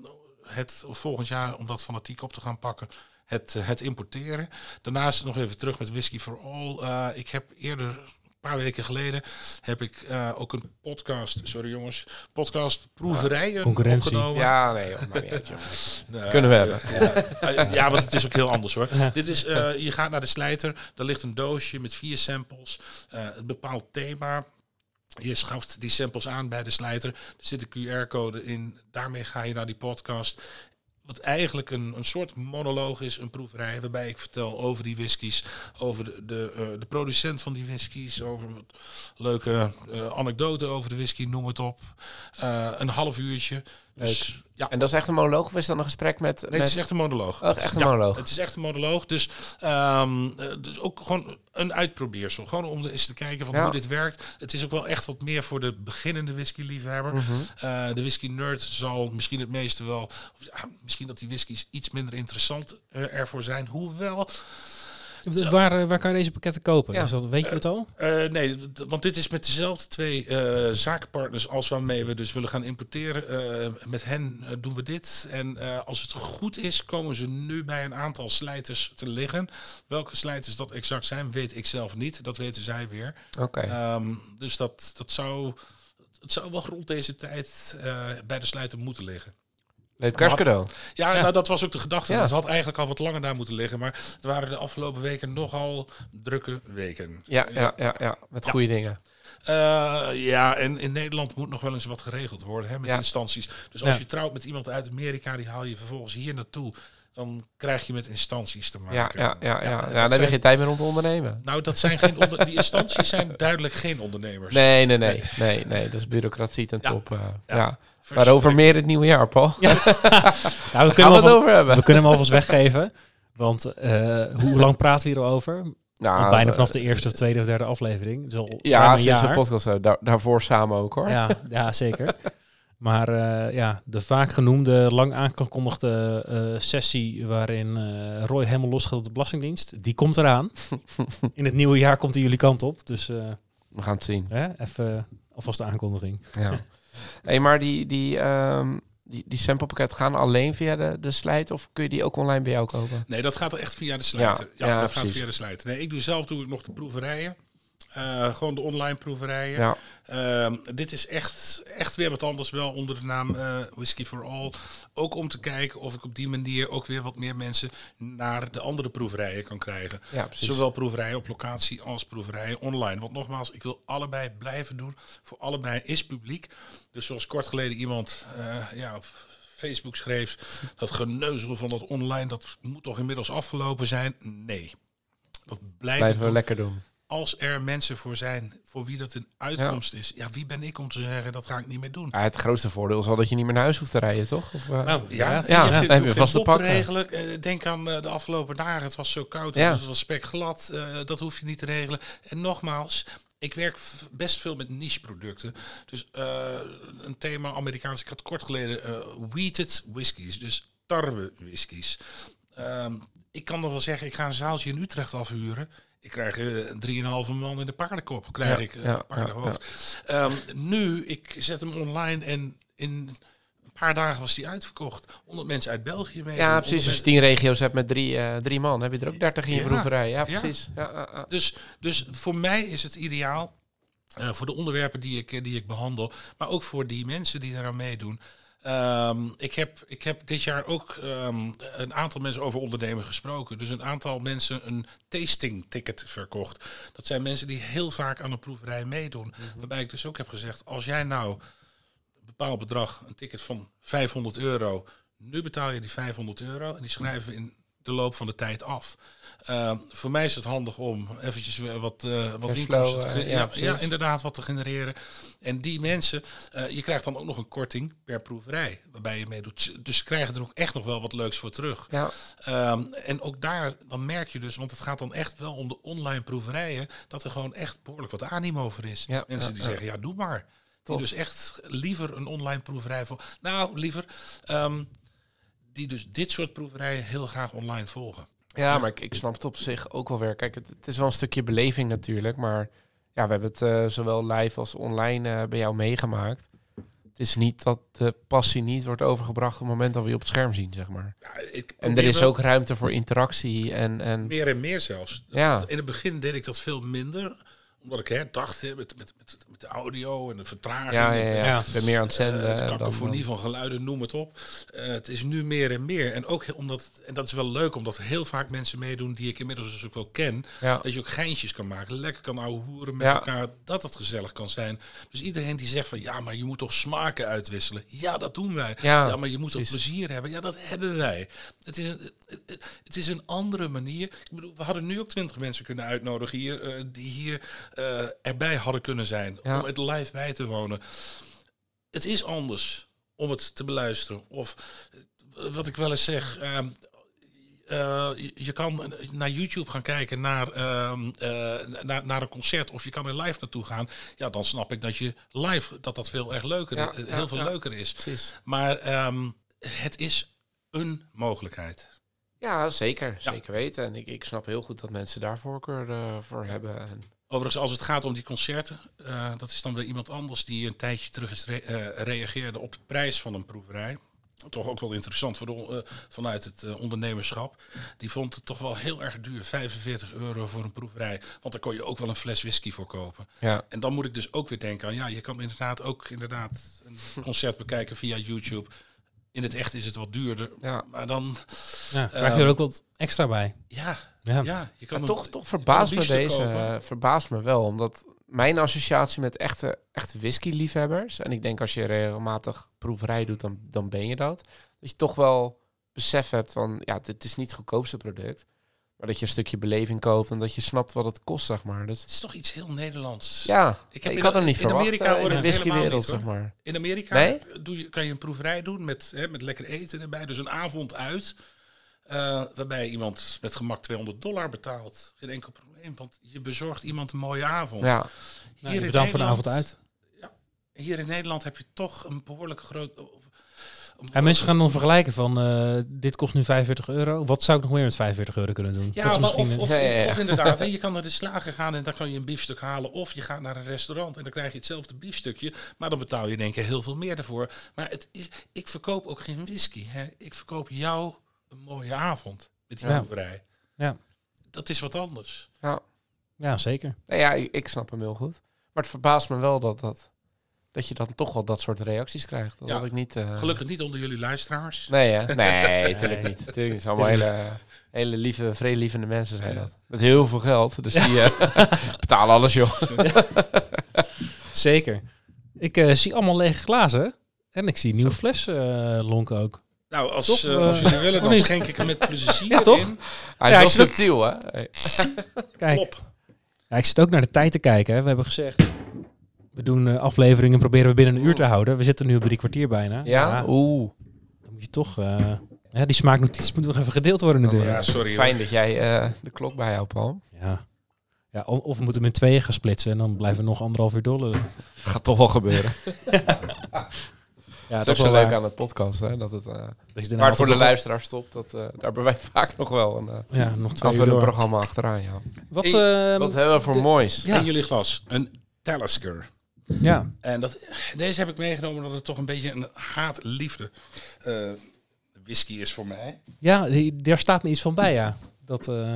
Speaker 3: het volgend jaar, om dat fanatiek op te gaan pakken. Het, eh, het importeren. Daarnaast nog even terug met Whisky for All. Eh, ik heb eerder, een paar weken geleden, heb ik eh, ook een podcast, sorry jongens, podcast proeverijen opgenomen.
Speaker 2: Ja, nee, joh, maakt niet uit. [LAUGHS]
Speaker 3: Nee,
Speaker 2: Kunnen we hebben.
Speaker 3: ja, want het is ook heel anders hoor. Dit is, eh, je gaat naar de slijter, daar ligt een doosje met vier samples, eh een bepaald thema. Je schaft die samples aan bij de slijter. Er zit een QR-code in. Daarmee ga je naar die podcast. Wat eigenlijk een, een soort monoloog is, een proeverij, waarbij ik vertel over die whiskies, over de, de, eh, de producent van die whiskies, over leuke uh, anekdoten over de whisky, noem het op. Uh, een half uurtje. Dus,
Speaker 2: ja. En dat is echt een monoloog of is dat een gesprek met...
Speaker 3: Nee, het is echt een monoloog.
Speaker 2: Oh, echt een monoloog.
Speaker 3: Het is echt een monoloog. Dus, um, dus ook gewoon een uitprobeersel. Gewoon om eens te kijken van hoe dit werkt. Het is ook wel echt wat meer voor de beginnende whisky-liefhebber. Mm -hmm. de whisky-nerd zal misschien het meeste wel... Ja, misschien dat die whiskies iets minder interessant uh, ervoor zijn. Hoewel...
Speaker 1: Waar, waar kan je deze pakketten kopen? Ja. Dus dat, weet je het al?
Speaker 3: Uh, nee, want dit is met dezelfde twee uh, zakenpartners als waarmee we dus willen gaan importeren. Met hen doen we dit. En als het goed is, komen ze nu bij een aantal slijters te liggen. Welke slijters dat exact zijn, weet ik zelf niet. Dat weten zij weer.
Speaker 2: Oké.
Speaker 3: Okay. Um, dus dat, dat zou, het zou wel rond deze tijd bij de slijter moeten liggen.
Speaker 2: Het kerstcadeau.
Speaker 3: Ja, ja, Nou, dat was ook de gedachte. Ja. Dat had eigenlijk al wat langer daar moeten liggen. Maar het waren de afgelopen weken nogal drukke weken.
Speaker 2: Ja, ja, ja, ja. met goede dingen.
Speaker 3: Uh, ja, en in Nederland moet nog wel eens wat geregeld worden hè, met instanties. Dus als je trouwt met iemand uit Amerika, die haal je vervolgens hier naartoe. Dan krijg je met instanties te maken.
Speaker 2: Ja, ja, ja, ja. dan heb je geen tijd meer om te ondernemen.
Speaker 3: Nou, dat zijn geen onder die instanties zijn duidelijk geen ondernemers.
Speaker 2: Nee, nee, nee. Nee, nee, nee. Dat is bureaucratie ten top. Uh, ja. Waarover meer het nieuwe jaar, Paul. Ja. [LAUGHS]
Speaker 1: nou, we kunnen we het over hebben. We kunnen hem alvast weggeven. Want uh, hoe lang praten we hierover? Nou, bijna vanaf de eerste of tweede of derde aflevering. Dus
Speaker 2: ja, sinds de podcast. Daar, daarvoor samen ook hoor.
Speaker 1: Ja, ja zeker. [LAUGHS] Maar uh, ja, de vaak genoemde, lang aangekondigde uh, sessie waarin uh, Roy helemaal losgaat op de Belastingdienst, die komt eraan. [LAUGHS] In het nieuwe jaar komt hij jullie kant op. Dus
Speaker 2: we gaan het zien.
Speaker 1: Hè, even alvast de aankondiging.
Speaker 2: Ja. Hey, maar die, die, um, die, die samplepakket gaan alleen via de, de slijt of kun je die ook online bij jou kopen?
Speaker 3: Nee, dat gaat echt via de slijter. Ja, ja, ja dat gaat via de slijter. Nee, ik doe zelf doe ik nog de proeverijen. Uh, gewoon de online proeverijen. Ja. Uh, dit is echt, echt weer wat anders, wel onder de naam uh, Whisky for All. Ook om te kijken of ik op die manier ook weer wat meer mensen naar de andere proeverijen kan krijgen. Ja, Zowel proeverijen op locatie als proeverijen online. Want nogmaals, ik wil allebei blijven doen. Voor allebei is publiek. Dus zoals kort geleden iemand uh, ja, op Facebook schreef, dat geneuzel van dat online, dat moet toch inmiddels afgelopen zijn? Nee. Dat blijven,
Speaker 2: blijven we lekker doen
Speaker 3: als er mensen voor zijn voor wie dat een uitkomst is, ja, wie ben ik om te zeggen dat ga ik niet meer doen?
Speaker 2: Ja, het grootste voordeel is al dat je niet meer naar huis hoeft te rijden, toch? Of, uh,
Speaker 3: nou, ja, ja, ja, ja, ja, je vast te pakken. Regelen. Uh, denk aan uh, de afgelopen dagen, het was zo koud, ja. het was spekglad, dat hoef je niet te regelen. En nogmaals, ik werk best veel met niche producten. Dus een thema Amerikaans, ik had kort geleden wheated whiskies, dus tarwe whiskies. Ehm, ik kan nog wel zeggen, ik ga een zaaltje in Utrecht afhuren. Ik krijg uh, 3,5 man in de paardenkop. Krijg ja, ik uh, ja, paardenhoofd. Ja, um, nu, ik zet hem online en in een paar dagen was die uitverkocht. 100 mensen uit België mee.
Speaker 2: Ja, precies. Als je tien regio's hebt met drie, uh, drie man, heb je er ook 30 in je proeverij. Ja, precies. Ja.
Speaker 3: Dus, dus voor mij is het ideaal. Uh, voor de onderwerpen die ik, die ik behandel, maar ook voor die mensen die eraan meedoen. Um, ik, heb, ik heb dit jaar ook um, een aantal mensen over ondernemen gesproken. Dus een aantal mensen een tasting ticket verkocht. Dat zijn mensen die heel vaak aan een proeverij meedoen. Mm -hmm. Waarbij ik dus ook heb gezegd, als jij nou een bepaald bedrag, een ticket van 500 euro, nu betaal je die 500 euro en die schrijven we in de loop van de tijd af. Uh, voor mij is het handig om eventjes wat, uh, wat inkomsten te uh, ja, ja, inderdaad, wat te genereren. En die mensen, uh, je krijgt dan ook nog een korting per proeverij, waarbij je meedoet. Dus ze krijgen er ook echt nog wel wat leuks voor terug. Ja. Um, en ook daar, dan merk je dus, want het gaat dan echt wel om de online proeverijen, dat er gewoon echt behoorlijk wat animo voor is. Ja, mensen die zeggen, ja, doe maar. Die dus echt liever een online proeverij voor. Nou, liever. Um, die dus dit soort proeverijen heel graag online volgen.
Speaker 2: Ja, maar ik, ik snap het op zich ook wel weer. Kijk, het, het is wel een stukje beleving natuurlijk, maar ja, we hebben het uh, zowel live als online uh, bij jou meegemaakt. Het is niet dat de passie niet wordt overgebracht op het moment dat we je op het scherm zien, zeg maar. Ja, en er is ook ruimte voor interactie en, en...
Speaker 3: Meer en meer zelfs. Ja. In het begin deed ik dat veel minder Omdat ik hè, dacht, hè, met, met, met, met de audio en de vertraging.
Speaker 2: Ja, ja,
Speaker 3: en,
Speaker 2: ja.
Speaker 1: Ja.
Speaker 2: Ik ben meer aan het zenden.
Speaker 3: eh, de cacophonie van geluiden, noem het op. Eh, het is nu meer en meer. En ook omdat, en dat is wel leuk, omdat heel vaak mensen meedoen die ik inmiddels dus ook wel ken.
Speaker 2: Ja.
Speaker 3: Dat je ook geintjes kan maken, lekker kan ouwe hoeren met
Speaker 2: Ja.
Speaker 3: elkaar, dat het gezellig kan zijn. Dus iedereen die zegt van ja, maar je moet toch smaken uitwisselen. Ja, dat doen wij.
Speaker 2: Ja,
Speaker 3: Ja, maar je moet ook plezier hebben. Ja, dat hebben wij. Het is, een, het- is een andere manier. Ik bedoel, we hadden nu ook twintig mensen kunnen uitnodigen hier, eh, die hier eh, erbij hadden kunnen zijn.
Speaker 2: Ja.
Speaker 3: Om het live bij te wonen. Het is anders om het te beluisteren. Of eh, wat ik wel eens zeg. eh, je- kan naar YouTube gaan kijken naar, ehm, eh, naar, naar een concert of je kan er live naartoe gaan. Ja, dan snap ik dat je live dat dat veel erg leuker,
Speaker 2: Ja, ja,
Speaker 3: heel veel
Speaker 2: ja.
Speaker 3: leuker is.
Speaker 2: Precies.
Speaker 3: Maar ehm, het is een mogelijkheid.
Speaker 2: Ja, zeker. Zeker weten. En ik, ik snap heel goed dat mensen daar voorkeur voor hebben. En,
Speaker 3: Overigens, als het gaat om die concerten, eh, dat is dan weer iemand anders die een tijdje terug is re- eh, reageerde op de prijs van een proeverij. Toch ook wel interessant voor de, on- eh, vanuit het ondernemerschap. Die vond het toch wel heel erg duur, 45 euro voor een proeverij. Want daar kon je ook wel een fles whisky voor kopen.
Speaker 2: ja.
Speaker 3: En dan moet ik dus ook weer denken aan, ja, je kan inderdaad ook inderdaad een concert bekijken via YouTube. In het echt is het wat duurder.
Speaker 2: Ja.
Speaker 3: Maar dan,
Speaker 1: Ja, krijg je er ook wat extra bij.
Speaker 3: ja,
Speaker 1: Ja.
Speaker 3: ja, je kan
Speaker 2: toch, toch verbaast
Speaker 3: kan
Speaker 2: me deze.
Speaker 3: kopen.
Speaker 2: eh, verbaast me wel. Omdat mijn associatie met echte, echte whisky-liefhebbers. En ik denk als je regelmatig proeverij doet, dan, dan ben je dat. Dat je toch wel besef hebt van, ja, dit is niet het goedkoopste product. Maar dat je een stukje beleving koopt en dat je snapt wat het kost, zeg maar. Dus
Speaker 3: Het is toch iets heel Nederlands.
Speaker 2: ja,
Speaker 3: Ik
Speaker 2: ik,
Speaker 3: heb in-
Speaker 2: had hem niet
Speaker 3: in
Speaker 2: verwacht
Speaker 3: Amerika
Speaker 2: eh, in de
Speaker 3: ik
Speaker 2: whiskywereld, zeg maar.
Speaker 3: In Amerika
Speaker 2: Nee?
Speaker 3: doe je, kan je een proeverij doen met, hè, met lekker eten erbij. Dus een avond uit. eh, waarbij iemand met gemak 200 dollar betaalt. Geen enkel probleem. Want je bezorgt iemand een mooie avond.
Speaker 2: Ja,
Speaker 1: Nou,
Speaker 3: in
Speaker 1: je betaalt voor de avond
Speaker 3: Nederland-
Speaker 1: uit.
Speaker 3: Hier in Nederland heb je toch een behoorlijk groot...
Speaker 1: En mensen gaan dan vergelijken van, eh, dit kost nu 45 euro. Wat zou ik nog meer met 45 euro kunnen doen?
Speaker 3: Ja, maar of,
Speaker 1: misschien,
Speaker 3: of,
Speaker 2: Ja, ja, ja.
Speaker 3: of [LAUGHS] inderdaad, hè, je kan naar de slager gaan en dan kan je een biefstuk halen. Of je gaat naar een restaurant en dan krijg je hetzelfde biefstukje. Maar dan betaal je denk ik heel veel meer ervoor. Maar het is, ik verkoop ook geen whisky. Hè. Ik verkoop jou een mooie avond met die
Speaker 1: Ja.
Speaker 3: proeverij.
Speaker 1: Ja.
Speaker 3: Dat is wat anders.
Speaker 2: ja.
Speaker 1: ja, zeker.
Speaker 2: Nou ja, ik, ik snap hem heel goed. Maar het verbaast me wel dat, dat, dat je dan toch wel dat soort reacties krijgt. Dat
Speaker 3: Ja.
Speaker 2: had ik niet... eh,
Speaker 3: Gelukkig niet onder jullie luisteraars.
Speaker 2: Nee, hè? Nee, [LAUGHS] natuurlijk niet. Natuurlijk niet. Zijn allemaal hele, hele lieve, vredelievende mensen zijn dat. Met heel veel geld. Dus die eh, [LAUGHS] betalen alles, joh. [LAUGHS]
Speaker 1: Zeker. Ik eh, zie allemaal lege glazen. En ik zie nieuwe flessen lonken ook.
Speaker 3: Nou, als,
Speaker 1: Toch,
Speaker 3: als jullie willen, dan schenk ik hem met plezier
Speaker 1: Ja, toch?
Speaker 3: in.
Speaker 2: Hij
Speaker 1: Ja,
Speaker 2: is wel subtiel, hè?
Speaker 1: Kijk, ja, ik zit ook naar de tijd te kijken. Hè. We hebben gezegd, we doen eh, afleveringen, proberen we binnen een uur te houden. We zitten nu op drie kwartier bijna.
Speaker 2: Ja? Oeh.
Speaker 1: dan moet je toch... eh, ja, die smaaknotities moeten nog even gedeeld worden natuurlijk.
Speaker 3: Ja, sorry. hoor.
Speaker 2: Fijn dat jij eh, de klok bijhoudt, Paul.
Speaker 1: Ja. ja of, of we moeten hem in tweeën gaan splitsen en dan blijven we nog anderhalf uur dollen. [LAUGHS]
Speaker 2: Gaat toch wel gebeuren. [LAUGHS]
Speaker 1: Ja,
Speaker 2: dat is ook zo leuk aan het podcast, hè? Dat het, eh,
Speaker 1: Dat je
Speaker 2: waar het voor de
Speaker 1: luisteraar
Speaker 2: stopt, dat, eh, daar hebben wij [LAUGHS] vaak nog wel een eh
Speaker 1: Ja, nog twee uur
Speaker 2: programma achteraan, ja.
Speaker 1: Wat,
Speaker 3: Hey,
Speaker 1: ehm,
Speaker 2: Wat hebben we voor
Speaker 1: de-
Speaker 2: moois?
Speaker 1: Ja.
Speaker 3: In jullie glas, een Talisker.
Speaker 1: Ja,
Speaker 3: En dat, deze heb ik meegenomen omdat het toch een beetje een haat-liefde eh, whisky is voor mij.
Speaker 1: ja die, daar staat me iets van bij, ja. Dat, eh,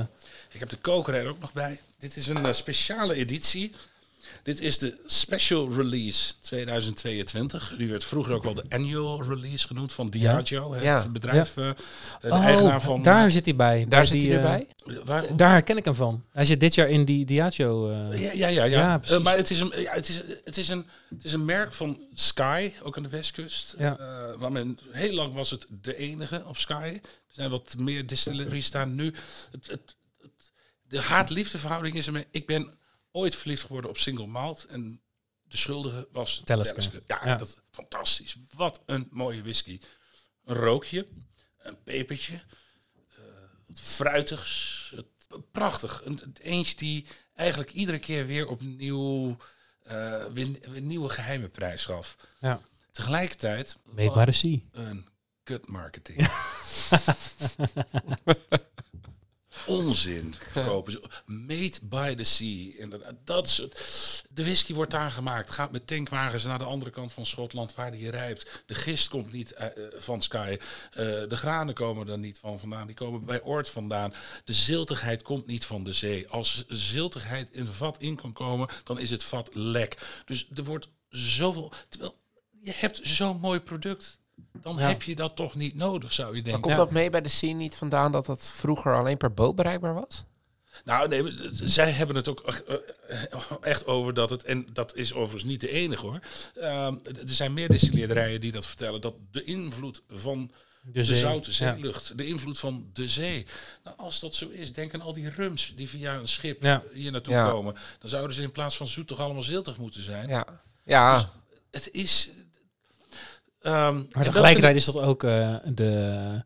Speaker 3: Ik heb de koker er ook nog bij. Dit is een eh, speciale editie. Dit is de Special Release 2022. Die werd vroeger ook wel de Annual Release genoemd van Diageo.
Speaker 2: Ja.
Speaker 3: Het bedrijf, eh, de
Speaker 1: oh,
Speaker 3: eigenaar van...
Speaker 1: daar zit hij bij.
Speaker 2: Daar zit
Speaker 1: die,
Speaker 2: hij
Speaker 1: eh,
Speaker 2: bij?
Speaker 3: waar,
Speaker 1: Daar herken ik hem van. Hij zit dit jaar in die Diageo. eh,
Speaker 3: Ja, ja, ja. ja.
Speaker 1: Ja, precies.
Speaker 3: maar het is, een, ja, het, is, het, is een, het is een merk van Sky, ook aan de westkust.
Speaker 1: Ja.
Speaker 3: Eh, waar men, heel lang was het de enige op Sky. Er zijn wat meer distilleries staan nu. Het, het, het- de haat-liefde verhouding is ermee. Ik ben ooit verliefd geworden op single malt. En de schuldige was
Speaker 1: Talisker.
Speaker 3: Talisker. Ja,
Speaker 1: Ja.
Speaker 3: Dat, fantastisch. Wat een mooie whisky. Een rookje, een pepertje, eh, wat fruitigs. Het, prachtig. Een, een eentje die eigenlijk iedere keer weer opnieuw eh, weer, weer nieuwe geheime prijs gaf.
Speaker 1: Ja.
Speaker 3: Tegelijkertijd
Speaker 1: Meetbare C.
Speaker 3: een kut marketing. [LAUGHS] [LAUGHS] onzin verkopen. Made by the sea. Inderdaad, dat soort. De whisky wordt daar gemaakt. Gaat met tankwagens naar de andere kant van Schotland waar die rijpt. De gist komt niet eh, eh, van Sky. Eh, de granen komen er niet van vandaan. Die komen bij Oort vandaan. De ziltigheid komt niet van de zee. Als ziltigheid in vat in kan komen, dan is het vat lek. Dus er wordt zoveel. Terwijl je hebt zo'n mooi product. Dan
Speaker 1: Ja.
Speaker 3: heb je dat toch niet nodig, zou je
Speaker 2: Maar
Speaker 3: denken.
Speaker 2: komt dat mee bij de scene niet vandaan dat dat vroeger alleen per boot bereikbaar was?
Speaker 3: Nou, nee, zij hebben het ook echt, eh, echt over dat het, en dat is overigens niet de enige hoor. Ehm, er zijn meer distilleerderijen die dat vertellen, dat de invloed van
Speaker 1: De,
Speaker 3: de zoute
Speaker 1: Ja.
Speaker 3: zeelucht, de invloed van de zee. Nou, als dat zo is, denk aan al die rums die via een schip
Speaker 1: Ja.
Speaker 3: hier naartoe
Speaker 2: Ja.
Speaker 3: komen. Dan zouden ze in plaats van zoet toch allemaal ziltig moeten zijn.
Speaker 2: Ja. Ja.
Speaker 3: Dus het is... ehm,
Speaker 1: Maar tegelijkertijd is dat ook eh, de.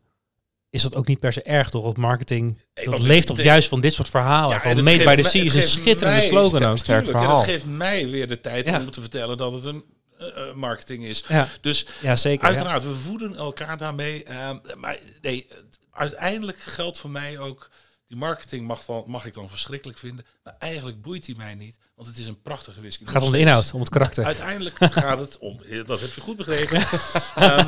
Speaker 1: Is dat ook niet per se erg, toch? Want marketing, dat leeft toch juist van dit soort verhalen.
Speaker 3: Ja,
Speaker 1: van
Speaker 3: het
Speaker 1: Made by the Sea
Speaker 3: het
Speaker 1: is een schitterende slogan ook.
Speaker 2: sterk
Speaker 3: en
Speaker 2: verhaal.
Speaker 3: dat geeft mij weer de tijd
Speaker 1: Ja.
Speaker 3: om te vertellen dat het een eh, eh, marketing is.
Speaker 1: Ja,
Speaker 3: Dus
Speaker 1: ja zeker.
Speaker 3: Uiteraard, we voeden elkaar daarmee. ehm, maar nee, het- uiteindelijk geldt voor mij ook. Die marketing mag, dan, mag ik dan verschrikkelijk vinden. Maar eigenlijk boeit die mij niet. Want het is een prachtige whisky.
Speaker 1: Het gaat om de inhoud, om het karakter.
Speaker 3: Uiteindelijk gaat het om. [LAUGHS] Dat heb je goed begrepen. Ehm,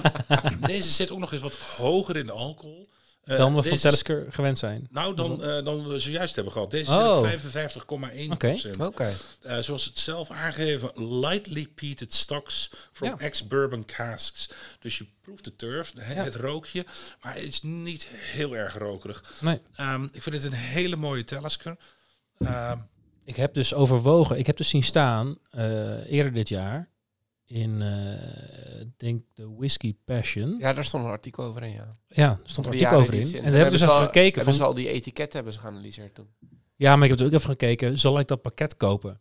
Speaker 3: [LAUGHS] deze zit ook nog eens wat hoger in de alcohol. Eh,
Speaker 1: dan we van Talisker gewend zijn.
Speaker 3: Nou, dan, eh, dan we zojuist hebben gehad. Deze
Speaker 1: Oh.
Speaker 3: zit op 55,1 procent.
Speaker 2: Oké.
Speaker 3: Eh, zoals het zelf aangegeven, lightly peated stocks from
Speaker 1: Ja.
Speaker 3: ex-bourbon casks. Dus je proeft de turf, hè,
Speaker 1: Ja.
Speaker 3: het rookje, maar het is niet heel erg rokerig.
Speaker 1: Nee.
Speaker 3: Ehm, ik vind het een hele mooie Talisker.
Speaker 1: Ik heb dus overwogen, ik heb dus zien staan eh, eerder dit jaar in, ik denk de Whiskey Passion. Ja,
Speaker 2: Ja, daar stond een artikel over in, ja.
Speaker 1: er stond een artikel over in. En daar hebben dus
Speaker 2: al-
Speaker 1: gekeken.
Speaker 2: Hebben
Speaker 1: Van,
Speaker 2: ze al die etiketten hebben ze geanalyseerd toen.
Speaker 1: ja, maar ik heb ook even gekeken, zal ik dat pakket kopen?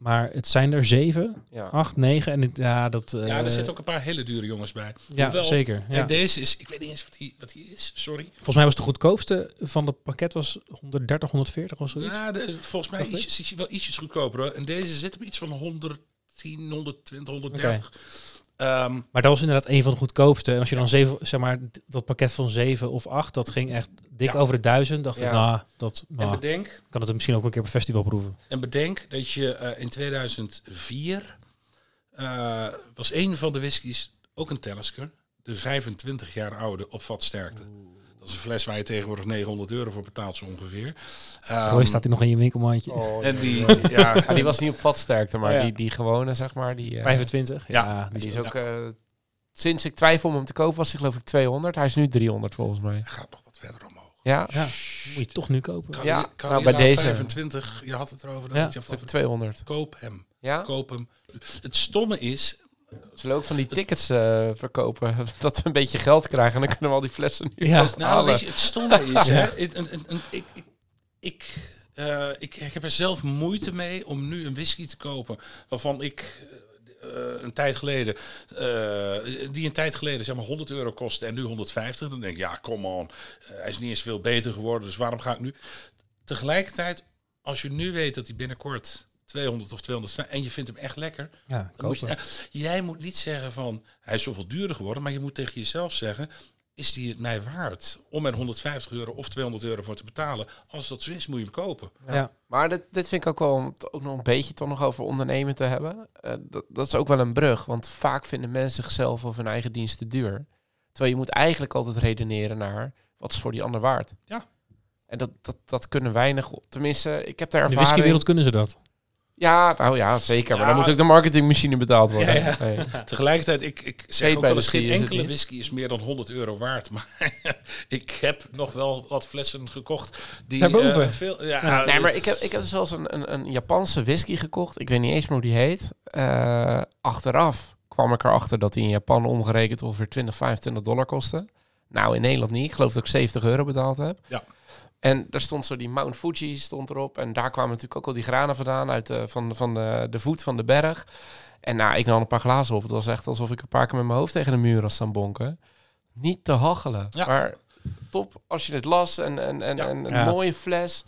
Speaker 1: Maar het zijn er zeven,
Speaker 2: Ja.
Speaker 1: acht, negen. En het- ja, dat... eh,
Speaker 3: ja, er zitten ook een paar hele dure jongens bij.
Speaker 1: Ja,
Speaker 3: Hoewel-
Speaker 1: zeker. Ja.
Speaker 3: En deze is, ik weet niet eens wat die, wat die is, sorry.
Speaker 1: Volgens mij was de goedkoopste van het pakket was 130, 140 of zoiets.
Speaker 3: Ja, de, volgens mij ietsjes, ietsje- wel ietsjes goedkoper. Hoor. En deze zit op iets van 110, 120, 130. Ehm,
Speaker 1: Maar dat was inderdaad een van de goedkoopste. En als je dan zeven, zeg maar, dat pakket van zeven of acht, dat ging echt dik
Speaker 3: Ja.
Speaker 1: over de duizend. Dacht ik,
Speaker 2: Ja.
Speaker 1: nou, dat
Speaker 3: en
Speaker 1: nou,
Speaker 3: bedenk,
Speaker 1: kan het misschien ook een keer op een festival proeven.
Speaker 3: En bedenk dat je eh, in 2004 eh, was een van de whiskies ook een Talisker, de 25 jaar oude op vatsterkte. Dat is een fles waar je tegenwoordig 900 euro voor betaalt zo ongeveer. Ehm,
Speaker 1: Roy staat hier nog in je winkelmandje.
Speaker 2: Oh,
Speaker 3: en die, [LAUGHS]
Speaker 2: ja.
Speaker 3: ja,
Speaker 2: Ja, die was niet op vatsterkte, maar
Speaker 1: Ja.
Speaker 2: die, die gewone, zeg maar. Die, eh,
Speaker 1: 25?
Speaker 3: Ja.
Speaker 1: Ja,
Speaker 2: die is
Speaker 1: ook.
Speaker 2: eh, sinds ik twijfel om hem te kopen, was hij geloof ik 200. Hij is nu 300 volgens mij.
Speaker 3: gaat nog wat verder omhoog.
Speaker 2: Ja,
Speaker 1: Ja, moet je toch nu kopen.
Speaker 3: Kan
Speaker 2: Ja,
Speaker 3: je, kan
Speaker 2: nou,
Speaker 3: je
Speaker 2: bij deze.
Speaker 3: 25, je had het erover. Dan
Speaker 1: Ja.
Speaker 3: had je van,
Speaker 2: 200.
Speaker 3: koop hem,
Speaker 2: Ja?
Speaker 3: koop hem. Het stomme is,
Speaker 2: Zullen we ook van die tickets eh, verkopen? [LAUGHS] Dat we een beetje geld krijgen en dan kunnen we al die flessen nu
Speaker 1: Ja.
Speaker 2: vast
Speaker 3: Nou,
Speaker 2: halen.
Speaker 3: weet je, het stomme [LAUGHS] is,
Speaker 1: Ja.
Speaker 3: hè, ik, ik, ik, eh, ik, ik heb er zelf moeite mee om nu een whisky te kopen waarvan ik eh, een tijd geleden, eh, die een tijd geleden zeg maar 100 euro kostte en nu 150. Dan denk ik, ja, come on, hij is niet eens veel beter geworden, dus waarom ga ik nu? Tegelijkertijd, als je nu weet dat hij binnenkort 200 of 250 en je vindt hem echt lekker,
Speaker 1: Ja,
Speaker 3: dan moet je, [LAUGHS] jij moet niet zeggen van hij is zoveel duurder geworden, maar je moet tegen jezelf zeggen: is die het mij waard om er 150 euro of 200 euro voor te betalen? Als dat zo is, moet je hem kopen.
Speaker 2: Ja.
Speaker 1: Ja.
Speaker 2: Maar dit, dit vind ik ook wel om het ook nog een beetje toch nog over ondernemen te hebben. Eh, dat, dat is ook wel een brug, want vaak vinden mensen zichzelf of hun eigen dienst te duur. Terwijl je moet eigenlijk altijd redeneren naar wat is voor die ander waard.
Speaker 3: Ja.
Speaker 2: En dat, dat, dat kunnen weinig, tenminste, ik heb daar
Speaker 1: In de
Speaker 2: ervaring.
Speaker 1: whiskywereld kunnen ze dat.
Speaker 2: Ja, nou ja, zeker. Maar dan moet ook de marketingmachine betaald worden.
Speaker 3: Ja, ja.
Speaker 2: Nee. [LAUGHS]
Speaker 3: Tegelijkertijd, ik, ik zeg ook
Speaker 2: bij
Speaker 3: wel eens, geen enkele whisky is meer dan 100 euro waard. [LAUGHS] Maar ik heb nog wel wat flessen gekocht die
Speaker 1: Daarboven?
Speaker 3: eh, veel. Ja,
Speaker 1: Ja.
Speaker 2: Nee, maar ik heb, ik heb dus wel eens een, een, een Japanse whisky gekocht. Ik weet niet eens meer hoe die heet. Eh, achteraf kwam ik erachter dat die in Japan omgerekend ongeveer 20, 25 dollar kostte. Nou, in Nederland niet. Ik geloof dat ik 70 euro betaald heb.
Speaker 3: Ja.
Speaker 2: En daar stond zo die Mount Fuji stond erop. En daar kwamen natuurlijk ook al die granen vandaan uit de, van, van de, de voet van de berg. En nou, ik nam een paar glazen op. Het was echt alsof ik een paar keer met mijn hoofd tegen de muur had staan bonken. Niet te hachelen.
Speaker 3: Ja.
Speaker 2: Maar top als je het las en, en, en,
Speaker 3: Ja.
Speaker 2: en een
Speaker 1: Ja.
Speaker 2: mooie fles.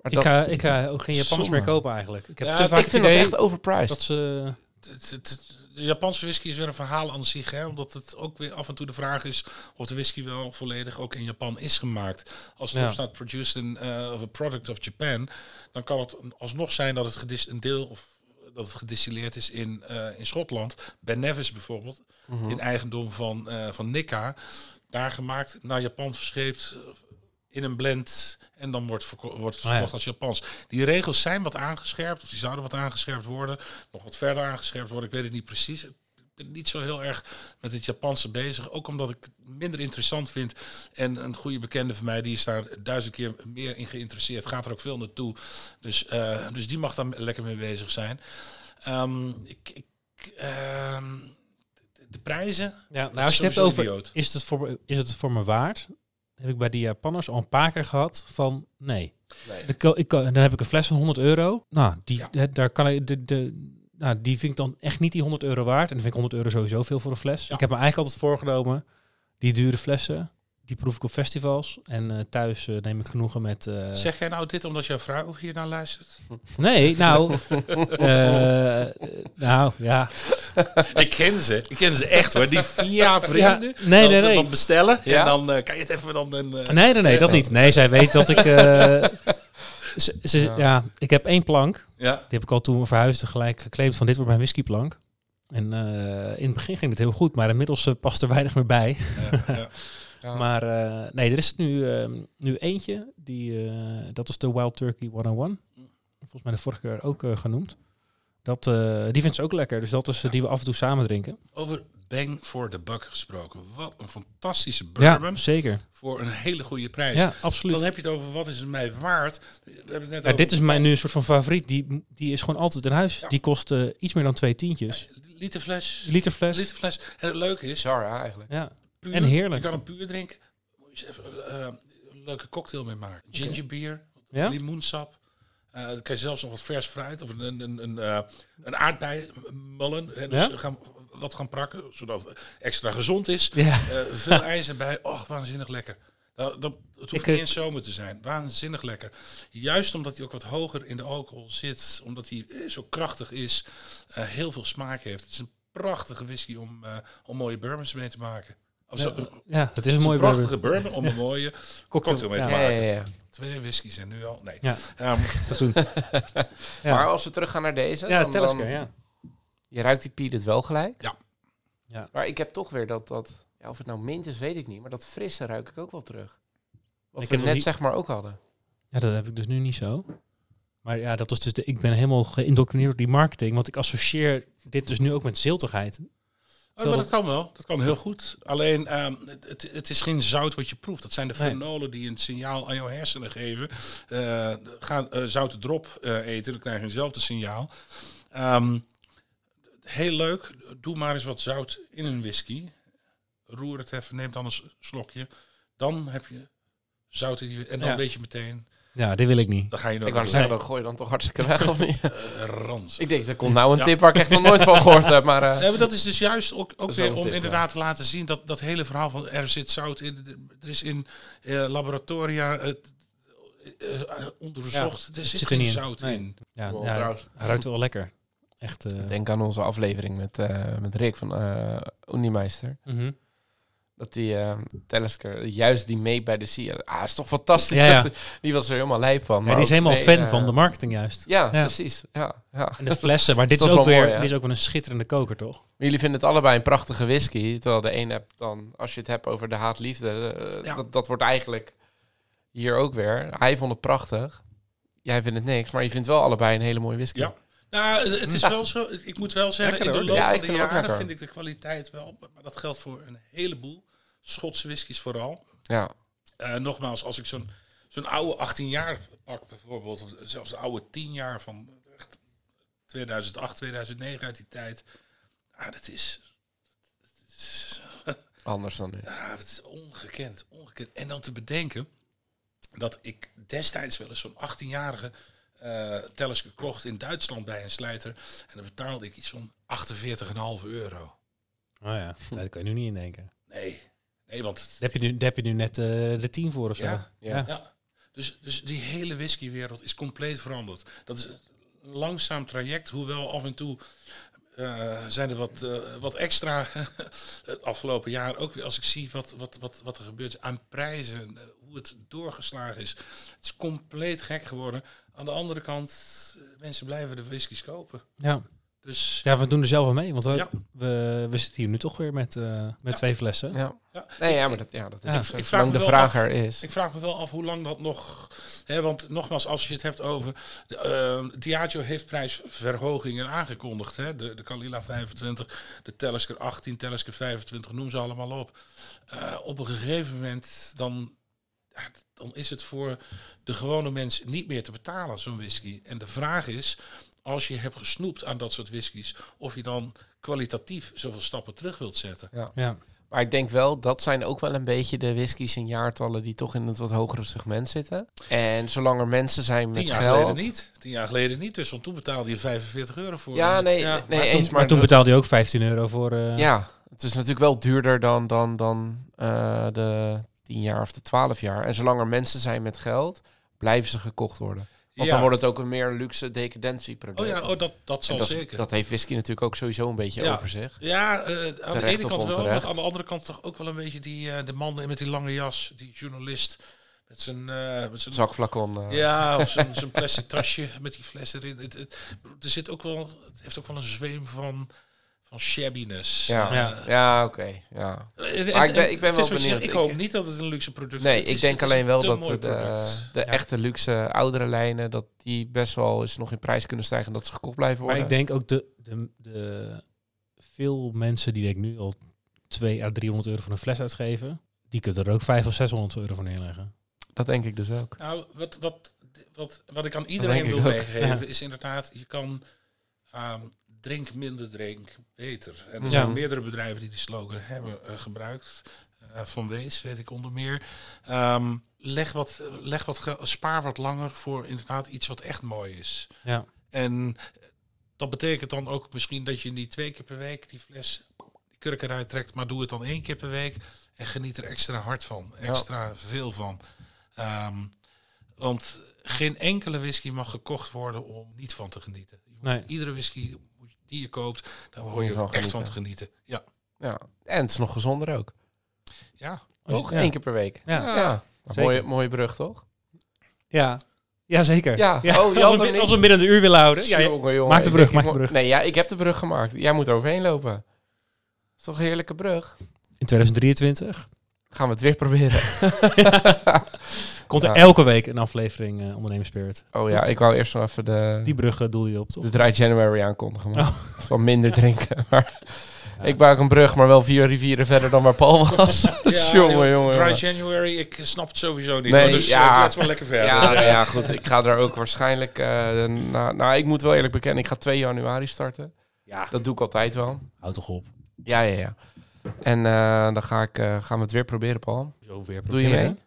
Speaker 2: Maar
Speaker 1: Ik ga, ik ga ook geen
Speaker 2: Zonde.
Speaker 1: meer kopen eigenlijk. Ik heb
Speaker 3: Ja,
Speaker 1: te
Speaker 3: ik
Speaker 1: vaak
Speaker 2: ik
Speaker 1: het
Speaker 2: vind dat
Speaker 1: idee
Speaker 2: echt overpriced.
Speaker 1: dat ze...
Speaker 3: Het- het- het- de Japanse whisky is weer een verhaal aan zich, hè, omdat het ook weer af en toe de vraag is of de whisky wel volledig ook in Japan is gemaakt. Als het
Speaker 1: Ja.
Speaker 3: staat produced in uh, of a product of Japan, dan kan het alsnog zijn dat het gedis een deel of dat het gedistilleerd is in, eh, in Schotland. Ben Nevis bijvoorbeeld,
Speaker 2: Mhm.
Speaker 3: in eigendom van, eh, van Nikka, daar gemaakt, naar Japan verscheept in een blend en dan wordt, verko- wordt het
Speaker 1: Ah, ja.
Speaker 3: verkocht als Japans. Die regels zijn wat aangescherpt, of die zouden wat aangescherpt worden, nog wat verder aangescherpt worden, ik weet het niet precies. Ik ben niet zo heel erg met het Japanse bezig, ook omdat ik het minder interessant vind. En een goede bekende van mij, die is daar duizend keer meer in geïnteresseerd, gaat er ook veel naartoe. Dus, eh, dus die mag daar lekker mee bezig zijn. Ehm, ik, ik, ehm, de, prijzen,
Speaker 1: Ja, nou, als je het hebt over,
Speaker 3: idioot.
Speaker 1: is het, voor, is het voor me waard? Heb ik bij die Japanners al een paar keer gehad van nee.
Speaker 2: Nee.
Speaker 1: Ik, ik, dan heb ik een fles van 100 euro. Nou, die,
Speaker 3: Ja.
Speaker 1: daar kan ik, de, de, nou, die vind ik dan echt niet die 100 euro waard. En dan vind ik 100 euro sowieso veel voor een fles.
Speaker 3: Ja.
Speaker 1: Ik heb me eigenlijk altijd voorgenomen, die dure flessen, die proef ik op festivals. En eh, thuis eh, neem ik genoegen met... eh,
Speaker 3: Zeg jij nou dit omdat jouw vrouw hier naar luistert?
Speaker 1: Nee, [LAUGHS] nou... eh, nou, ja.
Speaker 3: Ik ken ze. Ik ken ze echt hoor. Die via vrienden.
Speaker 1: Ja, nee,
Speaker 3: dan,
Speaker 1: nee, nee.
Speaker 3: Wat bestellen.
Speaker 2: Ja?
Speaker 3: En dan eh, kan je het even dan... Een, eh,
Speaker 1: Nee, nee, nee, dat niet. Nee, zij weet dat ik... eh, [LAUGHS] ze, ze-
Speaker 2: Ja.
Speaker 1: ja. ik heb één plank.
Speaker 3: ja.
Speaker 1: Die heb ik al toen we verhuisden gelijk geclaimd van dit wordt mijn whiskyplank. En eh, in het begin ging het heel goed, maar inmiddels past er weinig meer bij.
Speaker 3: ja, [LAUGHS] ja.
Speaker 2: Ja.
Speaker 1: Maar eh, nee, er is nu, eh, nu eentje, die, eh, dat is de Wild Turkey 101. Volgens mij de vorige keer ook eh, genoemd. Dat, eh, die vindt ze ook lekker, dus dat is die we af en toe samen drinken.
Speaker 3: Over bang for the buck gesproken. Wat een fantastische
Speaker 1: Ja,
Speaker 3: bourbon
Speaker 1: zeker.
Speaker 3: voor een hele goede prijs.
Speaker 1: Ja, absoluut.
Speaker 3: Dan heb je het over wat is het mij waard. We hebben het net
Speaker 1: Ja,
Speaker 3: over
Speaker 1: dit is mijn nu een soort van favoriet. Die, die is gewoon altijd in huis.
Speaker 3: Ja.
Speaker 1: Die kost eh, iets meer dan twee tientjes.
Speaker 3: literfles.
Speaker 1: Literfles.
Speaker 3: Literfles. En het leuke is,
Speaker 2: Bizar, ja, eigenlijk.
Speaker 1: Ja.
Speaker 3: Puur,
Speaker 1: En heerlijk.
Speaker 3: Je kan hem puur drinken. Moet je eens even eh, een leuke cocktail mee maken. Gingerbeer,
Speaker 1: Ja?
Speaker 3: limoensap. Eh, dan kan je zelfs nog wat vers fruit of een, een, een, eh, een aardbeimullen. Hè, dus
Speaker 1: Ja?
Speaker 3: gaan, wat gaan prakken, zodat het extra gezond is.
Speaker 1: Ja.
Speaker 3: Eh, veel [LAUGHS] ijzer bij. Och, waanzinnig lekker. Dat, dat, het hoeft
Speaker 1: Ik,
Speaker 3: niet
Speaker 1: eh,
Speaker 3: in zomer te zijn. Waanzinnig lekker. Juist omdat hij ook wat hoger in de alcohol zit. Omdat hij eh, zo krachtig is. eh, heel veel smaak heeft. Het is een prachtige whisky om, eh, om mooie bourbons mee te maken. Of zo,
Speaker 1: Ja, het is een mooie
Speaker 3: prachtige
Speaker 1: bourbon.
Speaker 3: bourbon om een mooie [LAUGHS] cocktail mee te
Speaker 1: Ja.
Speaker 2: Ja,
Speaker 3: maken.
Speaker 2: ja, ja.
Speaker 3: Twee whiskies en nu al. Nee.
Speaker 1: Ja.
Speaker 3: Ehm, [LAUGHS]
Speaker 1: Dat doen. [LAUGHS] Ja.
Speaker 2: Maar als we terug gaan naar deze,
Speaker 1: Ja,
Speaker 2: dan,
Speaker 1: ja.
Speaker 2: je ruikt die Piet het wel gelijk.
Speaker 3: Ja.
Speaker 1: Ja.
Speaker 2: Maar ik heb toch weer dat, dat ja, of het nou mint is, weet ik niet, maar dat frisse ruik ik ook wel terug. Wat
Speaker 1: Ik
Speaker 2: we
Speaker 1: heb
Speaker 2: net
Speaker 1: niet-
Speaker 2: zeg maar ook hadden.
Speaker 1: Ja, dat heb ik dus nu niet zo. Maar ja, dat is dus de, ik ben helemaal geïndoctrineerd door die marketing, want ik associeer dit dus nu ook met ziltigheid.
Speaker 3: Oh, maar dat kan wel. Dat kan heel goed. Alleen, ehm, het, het, is geen zout wat je proeft. Dat zijn de
Speaker 1: Nee.
Speaker 3: fenolen die een signaal aan jouw hersenen geven. Eh ga eh, zoute drop eh, eten, dan krijg je eenzelfde signaal. Ehm, heel leuk. Doe maar eens wat zout in een whisky. Roer het even, neem dan een slokje. Dan heb je zout in je... En dan
Speaker 1: Ja.
Speaker 3: weet je meteen...
Speaker 1: Ja, dit wil ik niet.
Speaker 3: Dan ga je nog
Speaker 2: Ik wou zeggen, dan gooi je dan toch hartstikke weg of niet?
Speaker 3: rans.
Speaker 2: ik denk, er komt nou een
Speaker 3: Ja.
Speaker 2: tip waar ik echt nog nooit van gehoord heb, maar... eh,
Speaker 3: Nee, maar dat is dus juist ook, ook
Speaker 2: Dat
Speaker 3: weer om
Speaker 2: tip,
Speaker 3: inderdaad te laten zien dat dat hele verhaal van er zit zout in, er is in eh, laboratoria eh, eh, eh, onderzocht, er zit,
Speaker 1: zit er
Speaker 3: geen
Speaker 1: in.
Speaker 3: zout
Speaker 1: Nee.
Speaker 3: in.
Speaker 1: Ja,
Speaker 2: Wel,
Speaker 1: ja hij ruikt wel lekker. Echt. eh,
Speaker 2: Denk aan onze aflevering met, eh, met Rick van eh Unimeister.
Speaker 1: mhm.
Speaker 2: Dat die eh Telesker, juist die mee bij de Sia. Ah, is toch fantastisch.
Speaker 1: Ja, ja. [LAUGHS]
Speaker 2: Die was er helemaal lijp van.
Speaker 1: Ja,
Speaker 2: maar
Speaker 1: die is helemaal
Speaker 2: mee,
Speaker 1: fan
Speaker 2: eh,
Speaker 1: van de marketing juist.
Speaker 2: Ja,
Speaker 1: Ja.
Speaker 2: precies. Ja, ja.
Speaker 1: En de flessen, maar [LAUGHS] dit is
Speaker 2: is
Speaker 1: ook
Speaker 2: wel
Speaker 1: weer,
Speaker 2: mooi, hè?
Speaker 1: dit is ook wel een schitterende koker, toch?
Speaker 2: Maar jullie vinden het allebei een prachtige whisky. Terwijl de een hebt dan, als je het hebt over de haat-liefde, eh,
Speaker 3: Ja.
Speaker 2: dat, dat wordt eigenlijk hier ook weer. Hij vond het prachtig. Jij vindt het niks, maar je vindt wel allebei een hele mooie whisky.
Speaker 3: Ja. Nou, het is wel zo, ik moet wel zeggen,
Speaker 1: Lekker,
Speaker 3: in de loop
Speaker 2: Ja,
Speaker 3: van de jaren vind ik de kwaliteit wel, maar dat geldt voor een heleboel Schotse whiskies vooral.
Speaker 2: Ja.
Speaker 3: Eh, nogmaals, als ik zo'n zo'n oude 18 jaar pak bijvoorbeeld, of zelfs de oude 10 jaar van echt 2008, 2009 uit die tijd. Ah, dat is, dat is,
Speaker 2: Anders dan nu.
Speaker 3: ah, dat is ongekend, ongekend. En dan te bedenken dat ik destijds wel eens zo'n 18-jarige eh Telescope kocht in Duitsland bij een slijter. En dan betaalde ik iets van 48,5 euro.
Speaker 1: Oh ja, daar kan je nu niet in denken.
Speaker 3: Nee, nee, want
Speaker 1: Daar heb je nu, heb je nu net eh, de 10 voor of zo.
Speaker 3: Ja,
Speaker 2: ja.
Speaker 3: Ja, dus, dus die hele whiskywereld is compleet veranderd. Dat is een langzaam traject, hoewel af en toe eh, zijn er wat, eh, wat extra [LAUGHS] het afgelopen jaar ook weer. Als ik zie wat, wat, wat, wat er gebeurt aan prijzen, hoe het doorgeslagen is. Het is compleet gek geworden. Aan de andere kant, mensen blijven de whiskies kopen.
Speaker 1: Ja.
Speaker 3: Dus
Speaker 1: ja, we doen er zelf wel mee. Want we,
Speaker 3: Ja.
Speaker 1: we, we zitten hier nu toch weer met, eh, met
Speaker 3: Ja.
Speaker 1: twee flessen.
Speaker 2: Ja.
Speaker 3: ja,
Speaker 2: Nee,
Speaker 3: ik-
Speaker 2: ja, maar dat, ja, dat is.
Speaker 3: Ik vraag
Speaker 2: de
Speaker 3: wel
Speaker 2: vraag
Speaker 3: af-
Speaker 2: er is.
Speaker 3: Ik vraag me wel af hoe lang dat nog. Hè, want nogmaals, als je het hebt over. De, eh, Diageo heeft prijsverhogingen aangekondigd. Hè? De, de Kalila 25, de Talisker 18, Talisker 25, noem ze allemaal op. Eh, op een gegeven moment dan, ja, dan is het voor de gewone mens niet meer te betalen, zo'n whisky. En de vraag is, als je hebt gesnoept aan dat soort whiskies, of je dan kwalitatief zoveel stappen terug wilt zetten.
Speaker 1: Ja.
Speaker 2: Maar ik denk wel, dat zijn ook wel een beetje de whiskies in jaartallen die toch in het wat hogere segment zitten. En zolang er mensen zijn
Speaker 3: Tien
Speaker 2: met
Speaker 3: jaar
Speaker 2: geld...
Speaker 3: geleden niet. Tien jaar geleden niet. Dus want toen betaalde je 45 euro voor.
Speaker 2: Ja,
Speaker 3: een-
Speaker 2: nee,
Speaker 1: Ja,
Speaker 2: nee
Speaker 1: maar
Speaker 2: eens.
Speaker 1: toen,
Speaker 2: maar
Speaker 1: maar toen
Speaker 2: de-
Speaker 1: betaalde je ook 15 euro voor... eh,
Speaker 2: Ja, het is natuurlijk wel duurder dan, dan, dan eh, de 10 jaar of de 12 jaar. En zolang er mensen zijn met geld, blijven ze gekocht worden. Want
Speaker 3: Ja.
Speaker 2: dan wordt het ook een meer luxe decadentieproduct.
Speaker 3: Oh ja, oh, dat, dat zal
Speaker 2: dat,
Speaker 3: zeker.
Speaker 2: dat heeft whisky natuurlijk ook sowieso een beetje
Speaker 3: Ja.
Speaker 2: over zich.
Speaker 3: ja, eh, aan de ene kant wel, maar aan de andere kant toch ook wel een beetje die eh, de man met die lange jas, die journalist met zijn, eh met zijn
Speaker 2: Zakflacon.
Speaker 3: ja, of zijn, zijn plastic tasje met die fles erin. Het, het, er zit ook wel, het heeft ook wel een zweem van, van shabbiness.
Speaker 2: Ja,
Speaker 3: Eh,
Speaker 2: ja. ja oké. ja.
Speaker 3: en-
Speaker 2: Maar ik ben-
Speaker 3: en
Speaker 2: ik ben wel benieuwd.
Speaker 3: Ik
Speaker 2: Ik-
Speaker 3: hoop niet dat het een luxe product
Speaker 2: Nee, ik
Speaker 3: is-
Speaker 2: denk
Speaker 3: het is
Speaker 2: alleen
Speaker 3: een
Speaker 2: wel dat de, de,
Speaker 3: product.
Speaker 2: de
Speaker 1: Ja.
Speaker 2: echte luxe oudere lijnen, dat die best wel eens nog in prijs kunnen stijgen, dat ze gekocht blijven
Speaker 1: Maar
Speaker 2: worden.
Speaker 1: ik denk ook de, de, de veel mensen die denk ik nu al 2 à 300 euro voor een fles uitgeven, die kunnen er ook 500 of 600 euro voor neerleggen.
Speaker 2: Dat denk ik dus ook.
Speaker 3: Nou, wat, wat, wat, wat ik aan
Speaker 2: denk
Speaker 3: iedereen
Speaker 2: ik
Speaker 3: wil meegeven
Speaker 1: Ja.
Speaker 3: is inderdaad, je kan ehm, drink minder, drink beter. En er zijn meerdere bedrijven die die slogan hebben eh, gebruikt. Eh, van Wees, weet ik onder meer. Ehm, leg wat, leg wat, spaar wat langer voor inderdaad iets wat echt mooi is.
Speaker 1: Ja.
Speaker 3: En dat betekent dan ook misschien dat je niet twee keer per week die fles, die kurk eruit trekt, maar doe het dan één keer per week en geniet er extra hard van, extra veel van. Ehm, want geen enkele whisky mag gekocht worden om niet van te genieten.
Speaker 1: Nee.
Speaker 3: Iedere whisky die je koopt, daar hoor
Speaker 2: je
Speaker 3: je echt van
Speaker 2: genieten.
Speaker 3: te genieten. Ja,
Speaker 2: Ja. En het is nog gezonder ook.
Speaker 3: ja.
Speaker 2: Toch?
Speaker 1: Ja.
Speaker 2: Eén keer per week.
Speaker 1: Ja.
Speaker 2: Ja. Mooie, mooie brug, toch?
Speaker 1: Ja. Ja, zeker.
Speaker 2: Ja. Oh, je
Speaker 1: als,
Speaker 2: had
Speaker 1: we, als we binnen de uur willen houden. Ja, ja.
Speaker 2: Jongen, jongen,
Speaker 1: maak de brug, maak de brug.
Speaker 2: Nee, ja, ik heb de brug gemaakt. Jij moet er overheen lopen. is toch een heerlijke brug?
Speaker 1: In 2023
Speaker 2: Gaan we het weer proberen. [LAUGHS] [LAUGHS]
Speaker 1: komt er
Speaker 2: Ja.
Speaker 1: elke week een aflevering eh Ondernemers Spirit.
Speaker 2: Oh ja, ik wou eerst nog even de,
Speaker 1: Die brug eh, doel je op, toch?
Speaker 2: de Dry January aankondigen. man.
Speaker 1: Oh. [LAUGHS]
Speaker 2: Van minder drinken. [LAUGHS] Maar
Speaker 1: Ja.
Speaker 2: ik maak een brug, maar wel vier rivieren verder dan waar Paul was. [LAUGHS] jongen,
Speaker 3: joh,
Speaker 2: jongen,
Speaker 3: Dry
Speaker 2: jongen.
Speaker 3: January, ik snap het sowieso niet.
Speaker 2: Nee,
Speaker 3: dus
Speaker 2: ja.
Speaker 3: ja. het wel lekker verder.
Speaker 2: Ja, nou ja, goed. Ik ga daar ook waarschijnlijk... eh nou, nou, ik moet wel eerlijk bekennen, ik ga 2 januari starten.
Speaker 1: Ja.
Speaker 2: Dat doe ik altijd wel.
Speaker 1: Houd toch op.
Speaker 2: Ja, ja, ja. En eh, dan ga ik, eh, gaan we het weer proberen, Paul.
Speaker 1: Zo weer
Speaker 2: Doe je
Speaker 1: proberen.
Speaker 2: mee?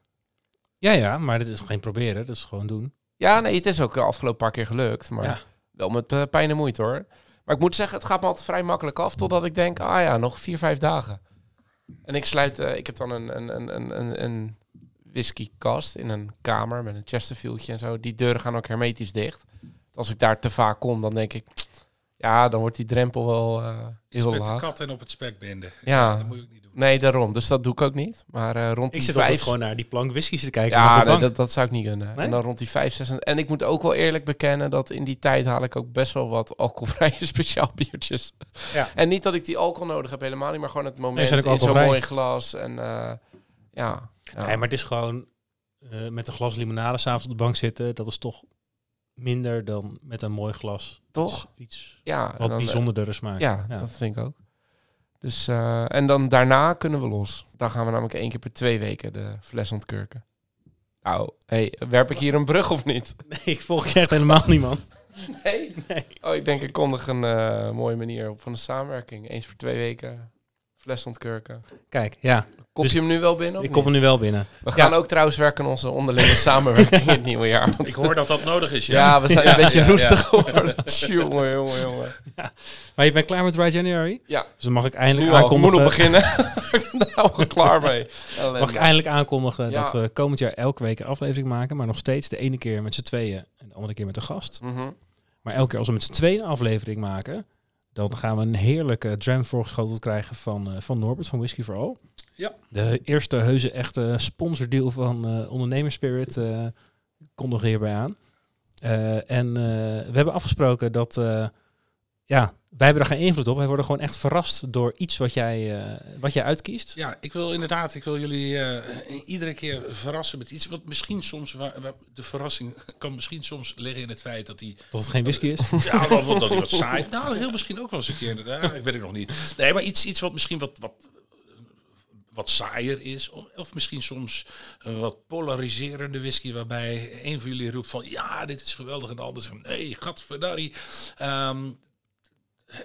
Speaker 1: Ja, ja, maar dit is geen proberen. Dat is gewoon doen.
Speaker 2: Ja, nee, het is ook de afgelopen paar keer gelukt. Maar
Speaker 1: Ja.
Speaker 2: wel met eh, pijn en moeite, hoor. Maar ik moet zeggen, het gaat me altijd vrij makkelijk af. Totdat ik denk, ah ja, nog vier, vijf dagen. En ik sluit... eh, ik heb dan een, een, een, een, een, een whiskykast in een kamer met een Chesterfieldje en zo. Die deuren gaan ook hermetisch dicht. Als ik daar te vaak kom, dan denk ik... [TSK] Ja, dan wordt die drempel wel eh
Speaker 3: Is
Speaker 2: heel
Speaker 3: met de kat en op het spek binden.
Speaker 2: Ja.
Speaker 3: dat moet je ook niet doen.
Speaker 2: Nee, daarom. Dus dat doe ik ook niet. Maar eh, rond die
Speaker 1: Ik zit
Speaker 2: vijf...
Speaker 1: altijd gewoon naar die plank whiskies te kijken.
Speaker 2: Ja, nee, dat, dat zou ik niet kunnen.
Speaker 1: Nee?
Speaker 2: En dan rond die 5, 6. En ik moet ook wel eerlijk bekennen dat in die tijd haal ik ook best wel wat alcoholvrije [LAUGHS] speciaal biertjes.
Speaker 1: Ja.
Speaker 2: En niet dat ik die alcohol nodig heb, helemaal niet, maar gewoon het moment
Speaker 1: ook
Speaker 2: in zo'n mooi glas. En eh, ja. ja.
Speaker 1: Nee, maar het is gewoon eh, met een glas limonade s'avonds op de bank zitten. Dat is toch minder dan met een mooi glas.
Speaker 2: Toch?
Speaker 1: Iets
Speaker 2: ja,
Speaker 1: wat
Speaker 2: dan,
Speaker 1: bijzonderdere smaak.
Speaker 2: Ja, dat vind ik ook. Dus, eh, en dan daarna kunnen we los. Dan gaan we namelijk één keer per twee weken de fles ontkurken. Nou, hey, werp ik hier een brug of niet? [LAUGHS]
Speaker 1: Nee, ik volg je echt helemaal niet, man.
Speaker 2: Nee?
Speaker 1: Nee.
Speaker 2: Oh, ik denk ik kondig een eh, mooie manier op van de samenwerking. Eens per twee weken fles ontkurken.
Speaker 1: Kijk, ja.
Speaker 2: Kop
Speaker 1: Dus
Speaker 2: je hem nu wel binnen? of
Speaker 1: Ik kom
Speaker 2: niet?
Speaker 1: nu wel binnen.
Speaker 2: We gaan
Speaker 1: Ja.
Speaker 2: ook trouwens werken aan onze onderlinge [LAUGHS] samenwerking in het nieuwe jaar. Want-
Speaker 3: Ik hoor dat dat nodig is. Ja,
Speaker 2: ja, we zijn
Speaker 3: Ja,
Speaker 2: een beetje
Speaker 3: ja,
Speaker 2: roestig geworden. [LAUGHS] jongen, jongen, jongen.
Speaker 1: Maar je bent klaar met Dry January?
Speaker 2: Ja,
Speaker 1: Dus dan mag ik eindelijk
Speaker 2: nu al. Ik moet nog
Speaker 1: aankondigen...
Speaker 2: beginnen. [LAUGHS] We klaar mee.
Speaker 1: Mag ik eindelijk aankondigen
Speaker 2: Ja.
Speaker 1: dat we komend jaar elke week een aflevering maken. Maar nog steeds de ene keer met z'n tweeën en de andere keer met een gast.
Speaker 2: Mhm.
Speaker 1: Maar elke keer als we met z'n tweeën een aflevering maken, dan gaan we een heerlijke dram voorgeschoteld krijgen van, eh, van Norbert van Whisky for All.
Speaker 3: Ja.
Speaker 1: De eerste heuse echte sponsordeal van eh Ondernemerspirit eh kondigde hierbij aan. En we hebben afgesproken dat, ja, wij hebben er geen invloed op. Wij worden gewoon echt verrast door iets wat jij, eh, wat jij uitkiest.
Speaker 3: Ja, ik wil inderdaad, ik wil jullie eh, iedere keer verrassen met iets wat misschien soms, waar, waar- de verrassing [LAUGHS] kan misschien soms liggen in het feit dat hij
Speaker 1: Dat het geen whisky is. [LAUGHS]
Speaker 3: Ja, dat, dat, hij wat saai. Nou, heel misschien ook wel eens een keer. inderdaad. ik weet het nog niet. Nee, maar iets, iets wat misschien wat, wat, wat saaier is. Of, of misschien soms een wat polariserende whisky. Waarbij een van jullie roept van ja, dit is geweldig. En de ander zegt nee, gadverdarrie. Ehm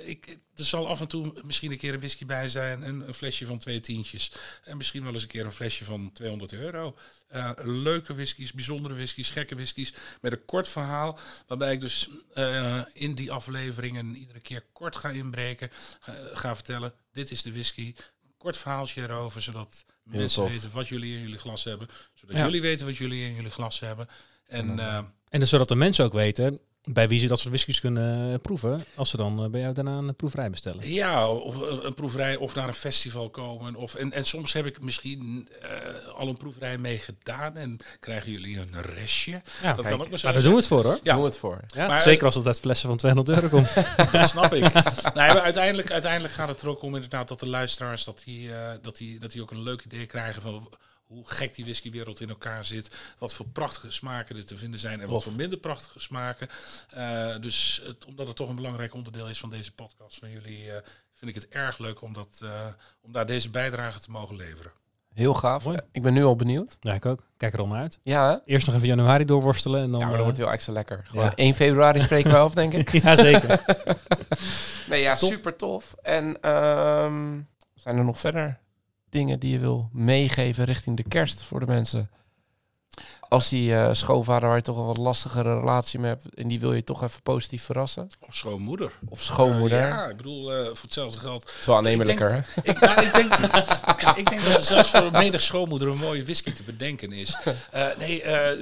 Speaker 3: ik, er zal af en toe misschien een keer een whisky bij zijn. Een, een flesje van twee tientjes. En misschien wel eens een keer een flesje van 200 euro. Eh, leuke whiskies, bijzondere whiskies, gekke whiskies. Met een kort verhaal. Waarbij ik dus eh, in die afleveringen iedere keer kort ga inbreken. Ga, ga vertellen, dit is de whisky. Kort verhaaltje erover, zodat
Speaker 2: Heel
Speaker 3: mensen
Speaker 2: tof.
Speaker 3: weten wat jullie in jullie glas hebben. Zodat
Speaker 1: Ja.
Speaker 3: jullie weten wat jullie in jullie glas hebben. En eh,
Speaker 1: En dus zodat de mensen ook weten bij wie ze dat soort whiskies kunnen eh, proeven. Als ze dan eh, bij jou daarna een proeverij bestellen.
Speaker 3: Ja, of een proeverij of naar een festival komen. Of, en, en soms heb ik misschien eh, al een proeverij mee gedaan en krijgen jullie een restje.
Speaker 1: Ja,
Speaker 3: dat kan ook maar zo
Speaker 1: maar daar doen we het voor hoor.
Speaker 3: Ja.
Speaker 2: Doen we het voor.
Speaker 1: Ja,
Speaker 3: Maar-
Speaker 1: zeker als het uit flessen van 200 euro komt. [LAUGHS]
Speaker 3: Dat snap ik. uiteindelijk, uiteindelijk gaat het er ook om inderdaad dat de luisteraars dat die, eh, dat die, dat die ook een leuk idee krijgen van hoe gek die whiskywereld in elkaar zit. Wat voor prachtige smaken er te vinden zijn en wat voor minder prachtige smaken. Eh, dus het, omdat het toch een belangrijk onderdeel is van deze podcast van jullie, eh, vind ik het erg leuk om, dat, eh, om daar deze bijdrage te mogen leveren.
Speaker 2: Heel gaaf.
Speaker 1: Mooi.
Speaker 2: Ik ben nu al benieuwd.
Speaker 1: Ja, ik ook. Kijk er al naar uit.
Speaker 2: Ja, hè?
Speaker 1: Eerst nog even januari doorworstelen en dan...
Speaker 2: ja, maar dat wordt heel extra lekker. Gewoon
Speaker 1: ja.
Speaker 2: 1 februari spreken we af, denk ik. [LAUGHS]
Speaker 1: ja, zeker. [LAUGHS]
Speaker 2: Nee, ja,
Speaker 1: Top.
Speaker 2: super tof. En ehm, zijn er nog verder dingen die je wil meegeven richting de kerst voor de mensen? Als die eh, schoonvader waar je toch een wat lastigere relatie mee hebt en die wil je toch even positief verrassen?
Speaker 3: Of schoonmoeder.
Speaker 2: Of schoonmoeder?
Speaker 3: Eh, ja, ik bedoel, eh, voor hetzelfde geld.
Speaker 2: Het is wel aannemelijker, hè?
Speaker 3: Ik, nou, ik, denk, [LAUGHS] ik denk dat er zelfs voor menig schoonmoeder een mooie whisky te bedenken is. Eh, nee, eh,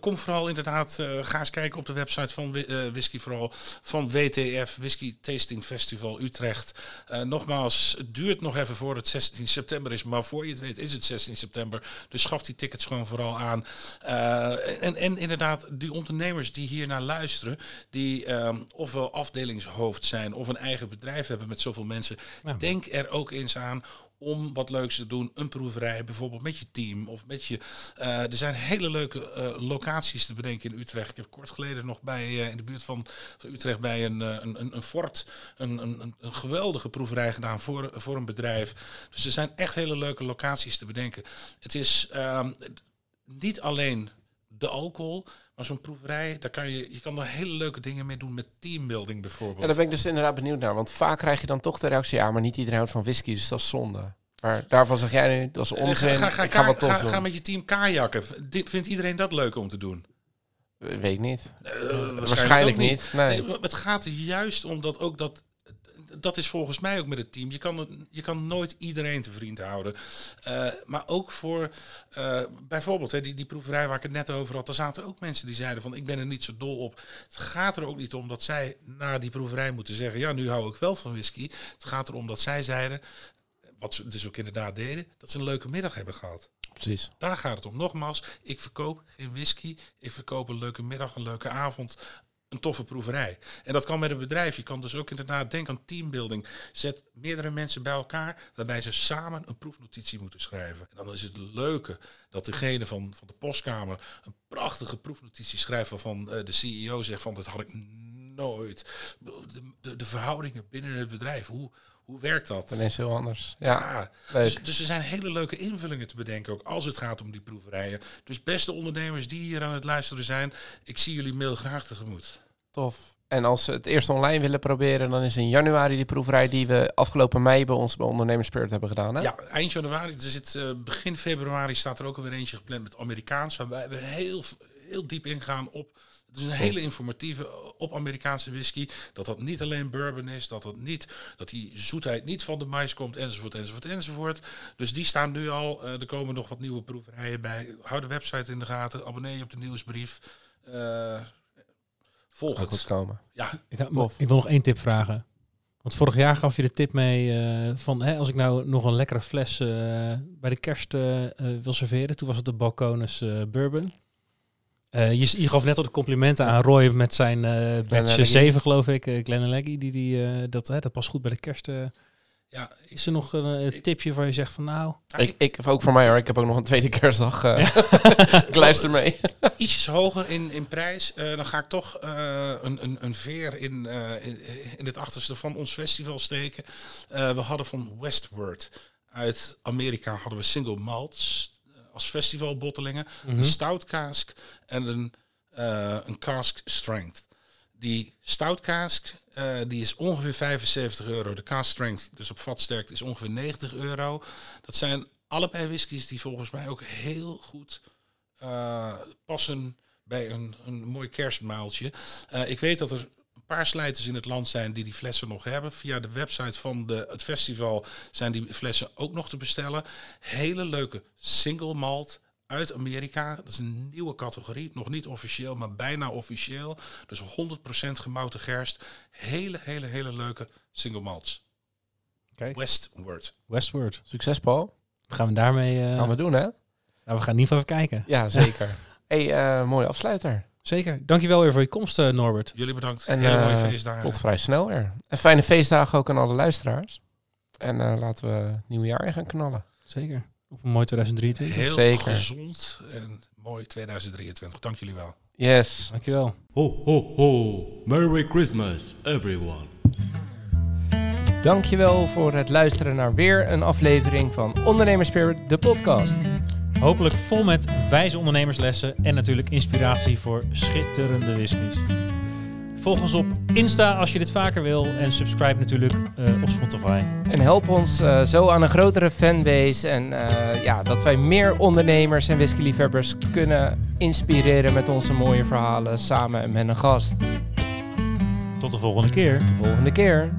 Speaker 3: kom vooral inderdaad, eh, ga eens kijken op de website van eh, Whisky Vooral, van WTF, Whisky Tasting Festival Utrecht. Eh, nogmaals, het duurt nog even voor het 16 september is, maar voor je het weet is het 16 september. Dus schaf die tickets gewoon vooral aan. Eh, en, en inderdaad, die ondernemers die hier naar luisteren, die ehm, ofwel afdelingshoofd zijn of een eigen bedrijf hebben met zoveel mensen,
Speaker 1: Ja.
Speaker 3: denk er ook eens aan om wat leuks te doen. Een proeverij, bijvoorbeeld met je team of met je. eh, er zijn hele leuke eh, locaties te bedenken in Utrecht. Ik heb kort geleden nog bij in de buurt van, Utrecht bij een, een, een, fort een, een, een- een geweldige proeverij gedaan voor, voor een bedrijf. Dus er zijn echt hele leuke locaties te bedenken. Het is ehm, niet alleen de alcohol. Maar zo'n proeverij, daar kan je, je kan er hele leuke dingen mee doen met teambuilding bijvoorbeeld.
Speaker 2: Ja, daar ben ik dus inderdaad benieuwd naar. Want vaak krijg je dan toch de reactie, ja, maar niet iedereen houdt van whisky, dus dat is zonde. Maar daarvan zeg jij nu, dat is
Speaker 3: Eh,
Speaker 2: onzin,
Speaker 3: Ga, ga,
Speaker 2: ik ga wat
Speaker 3: met je team kajakken. Vindt iedereen dat leuk om te doen?
Speaker 2: Weet ik niet.
Speaker 3: Eh,
Speaker 2: Waarschijnlijk niet. Nee.
Speaker 3: Het gaat er juist om dat ook dat. Dat is volgens mij ook met het team. Je kan, het- je kan nooit iedereen te vriend houden. Eh, maar ook voor eh, bijvoorbeeld hè, die, die proeverij waar ik het net over had. Er zaten ook mensen die zeiden van ik ben er niet zo dol op. Het gaat er ook niet om dat zij na die proeverij moeten zeggen. Ja, nu hou ik wel van whisky. Het gaat erom dat zij zeiden. Wat ze dus ook inderdaad deden. Dat ze een leuke middag hebben gehad.
Speaker 2: Precies.
Speaker 3: Daar gaat het om. Nogmaals, ik verkoop geen whisky. Ik verkoop een leuke middag, een leuke avond, een toffe proeverij. En dat kan met een bedrijf. Je kan dus ook inderdaad denken aan teambuilding. Zet meerdere mensen bij elkaar waarbij ze samen een proefnotitie moeten schrijven. En dan is het leuke dat degene van, van de postkamer een prachtige proefnotitie schrijft waarvan eh, de CEO zegt van dat had ik nooit. De, de, de verhoudingen binnen het bedrijf, hoe, hoe werkt dat?
Speaker 2: Dan is heel anders. Ja,
Speaker 3: Ja,
Speaker 2: leuk.
Speaker 3: dus, dus er zijn hele leuke invullingen te bedenken, ook als het gaat om die proeverijen. Dus beste ondernemers die hier aan het luisteren zijn, ik zie jullie mail graag tegemoet.
Speaker 2: tof. En als ze het eerst online willen proberen, dan is in januari die proeverij die we afgelopen mei bij ons bij Ondernemerspirit hebben gedaan. Hè?
Speaker 3: Ja, eind januari, er zit, eh, begin februari staat er ook alweer eentje gepland met Amerikaans, waarbij we heel, heel diep ingaan op. Het is een hele informatieve op Amerikaanse whisky. Dat dat niet alleen bourbon is, dat, dat, niet, dat die zoetheid niet van de mais komt, enzovoort, enzovoort, enzovoort. Dus die staan nu al. Eh, er komen nog wat nieuwe proeverijen bij. Hou de website in de gaten, abonneer je op de nieuwsbrief. Eh volg
Speaker 2: Gaat goed
Speaker 3: het.
Speaker 2: komen.
Speaker 3: Ja,
Speaker 1: Ik,
Speaker 2: Tof.
Speaker 1: ik wil nog één tip vragen. Want vorig jaar gaf je de tip mee eh, van hè, als ik nou nog een lekkere fles eh, bij de kerst eh, eh, wil serveren. Toen was het de Balcones eh, Bourbon. Eh, je, je gaf net al de complimenten aan Roy met zijn eh batch
Speaker 2: Glenallaghy.
Speaker 1: 7 geloof ik. Uh, Glenallaghy, die, die, eh, dat, hè, dat past goed bij de kerst. eh.
Speaker 3: Ja,
Speaker 1: is er nog een tipje waar je zegt van nou...
Speaker 2: Ik, ik, ook voor mij hoor, ik heb ook nog een tweede kerstdag. eh, [LAUGHS] ik luister mee. [LAUGHS]
Speaker 3: ietsjes hoger in, in prijs. Eh, dan ga ik toch eh, een, een, een veer in, eh, in, in het achterste van ons festival steken. Eh, we hadden van Westward uit Amerika hadden we single malts als festivalbottelingen.
Speaker 1: Mhm.
Speaker 3: Een stout cask en een, eh, een cask strength. Die stout cask eh, die is ongeveer 75 euro. De cask strength, dus op vatsterkte, is ongeveer 90 euro. Dat zijn allebei whiskies die volgens mij ook heel goed eh, passen bij een, een mooi kerstmaaltje. Ik weet dat er paar slijters in het land zijn die die flessen nog hebben. Via de website van de, het festival zijn die flessen ook nog te bestellen. Hele leuke single malt uit Amerika. Dat is een nieuwe categorie. Nog niet officieel, maar bijna officieel. Dus 100% gemouten gerst. Hele, hele, hele leuke single malts.
Speaker 1: Kijk,
Speaker 3: Westward.
Speaker 1: Westward.
Speaker 2: Succes Paul.
Speaker 1: Wat gaan we daarmee... eh,
Speaker 2: Gaan we doen hè?
Speaker 1: nou, we gaan in ieder geval even kijken.
Speaker 2: Ja, zeker. [LAUGHS] hey, eh, mooie afsluiter.
Speaker 1: Zeker. Dankjewel weer voor je komst, eh, Norbert.
Speaker 3: Jullie bedankt.
Speaker 2: En
Speaker 3: Hele mooie
Speaker 2: eh,
Speaker 3: feestdagen.
Speaker 2: tot vrij snel weer. En fijne feestdagen ook aan alle luisteraars. En eh, laten we het nieuwe jaar in gaan knallen.
Speaker 1: Zeker. Op een mooi 2023.
Speaker 3: Heel
Speaker 2: Zeker.
Speaker 3: gezond en mooi 2023. Dank jullie wel.
Speaker 2: Yes.
Speaker 1: Dankjewel.
Speaker 4: Ho, ho, ho. Merry Christmas, everyone.
Speaker 2: Dankjewel voor het luisteren naar weer een aflevering van Ondernemerspirit, de podcast.
Speaker 1: Hopelijk vol met wijze ondernemerslessen en natuurlijk inspiratie voor schitterende whiskies. Volg ons op Insta als je dit vaker wil en subscribe natuurlijk eh, op Spotify.
Speaker 2: En help ons eh, zo aan een grotere fanbase. En eh, ja, dat wij meer ondernemers en whiskyliefhebbers kunnen inspireren met onze mooie verhalen samen en met een gast.
Speaker 1: Tot de volgende keer.
Speaker 2: Tot de volgende keer.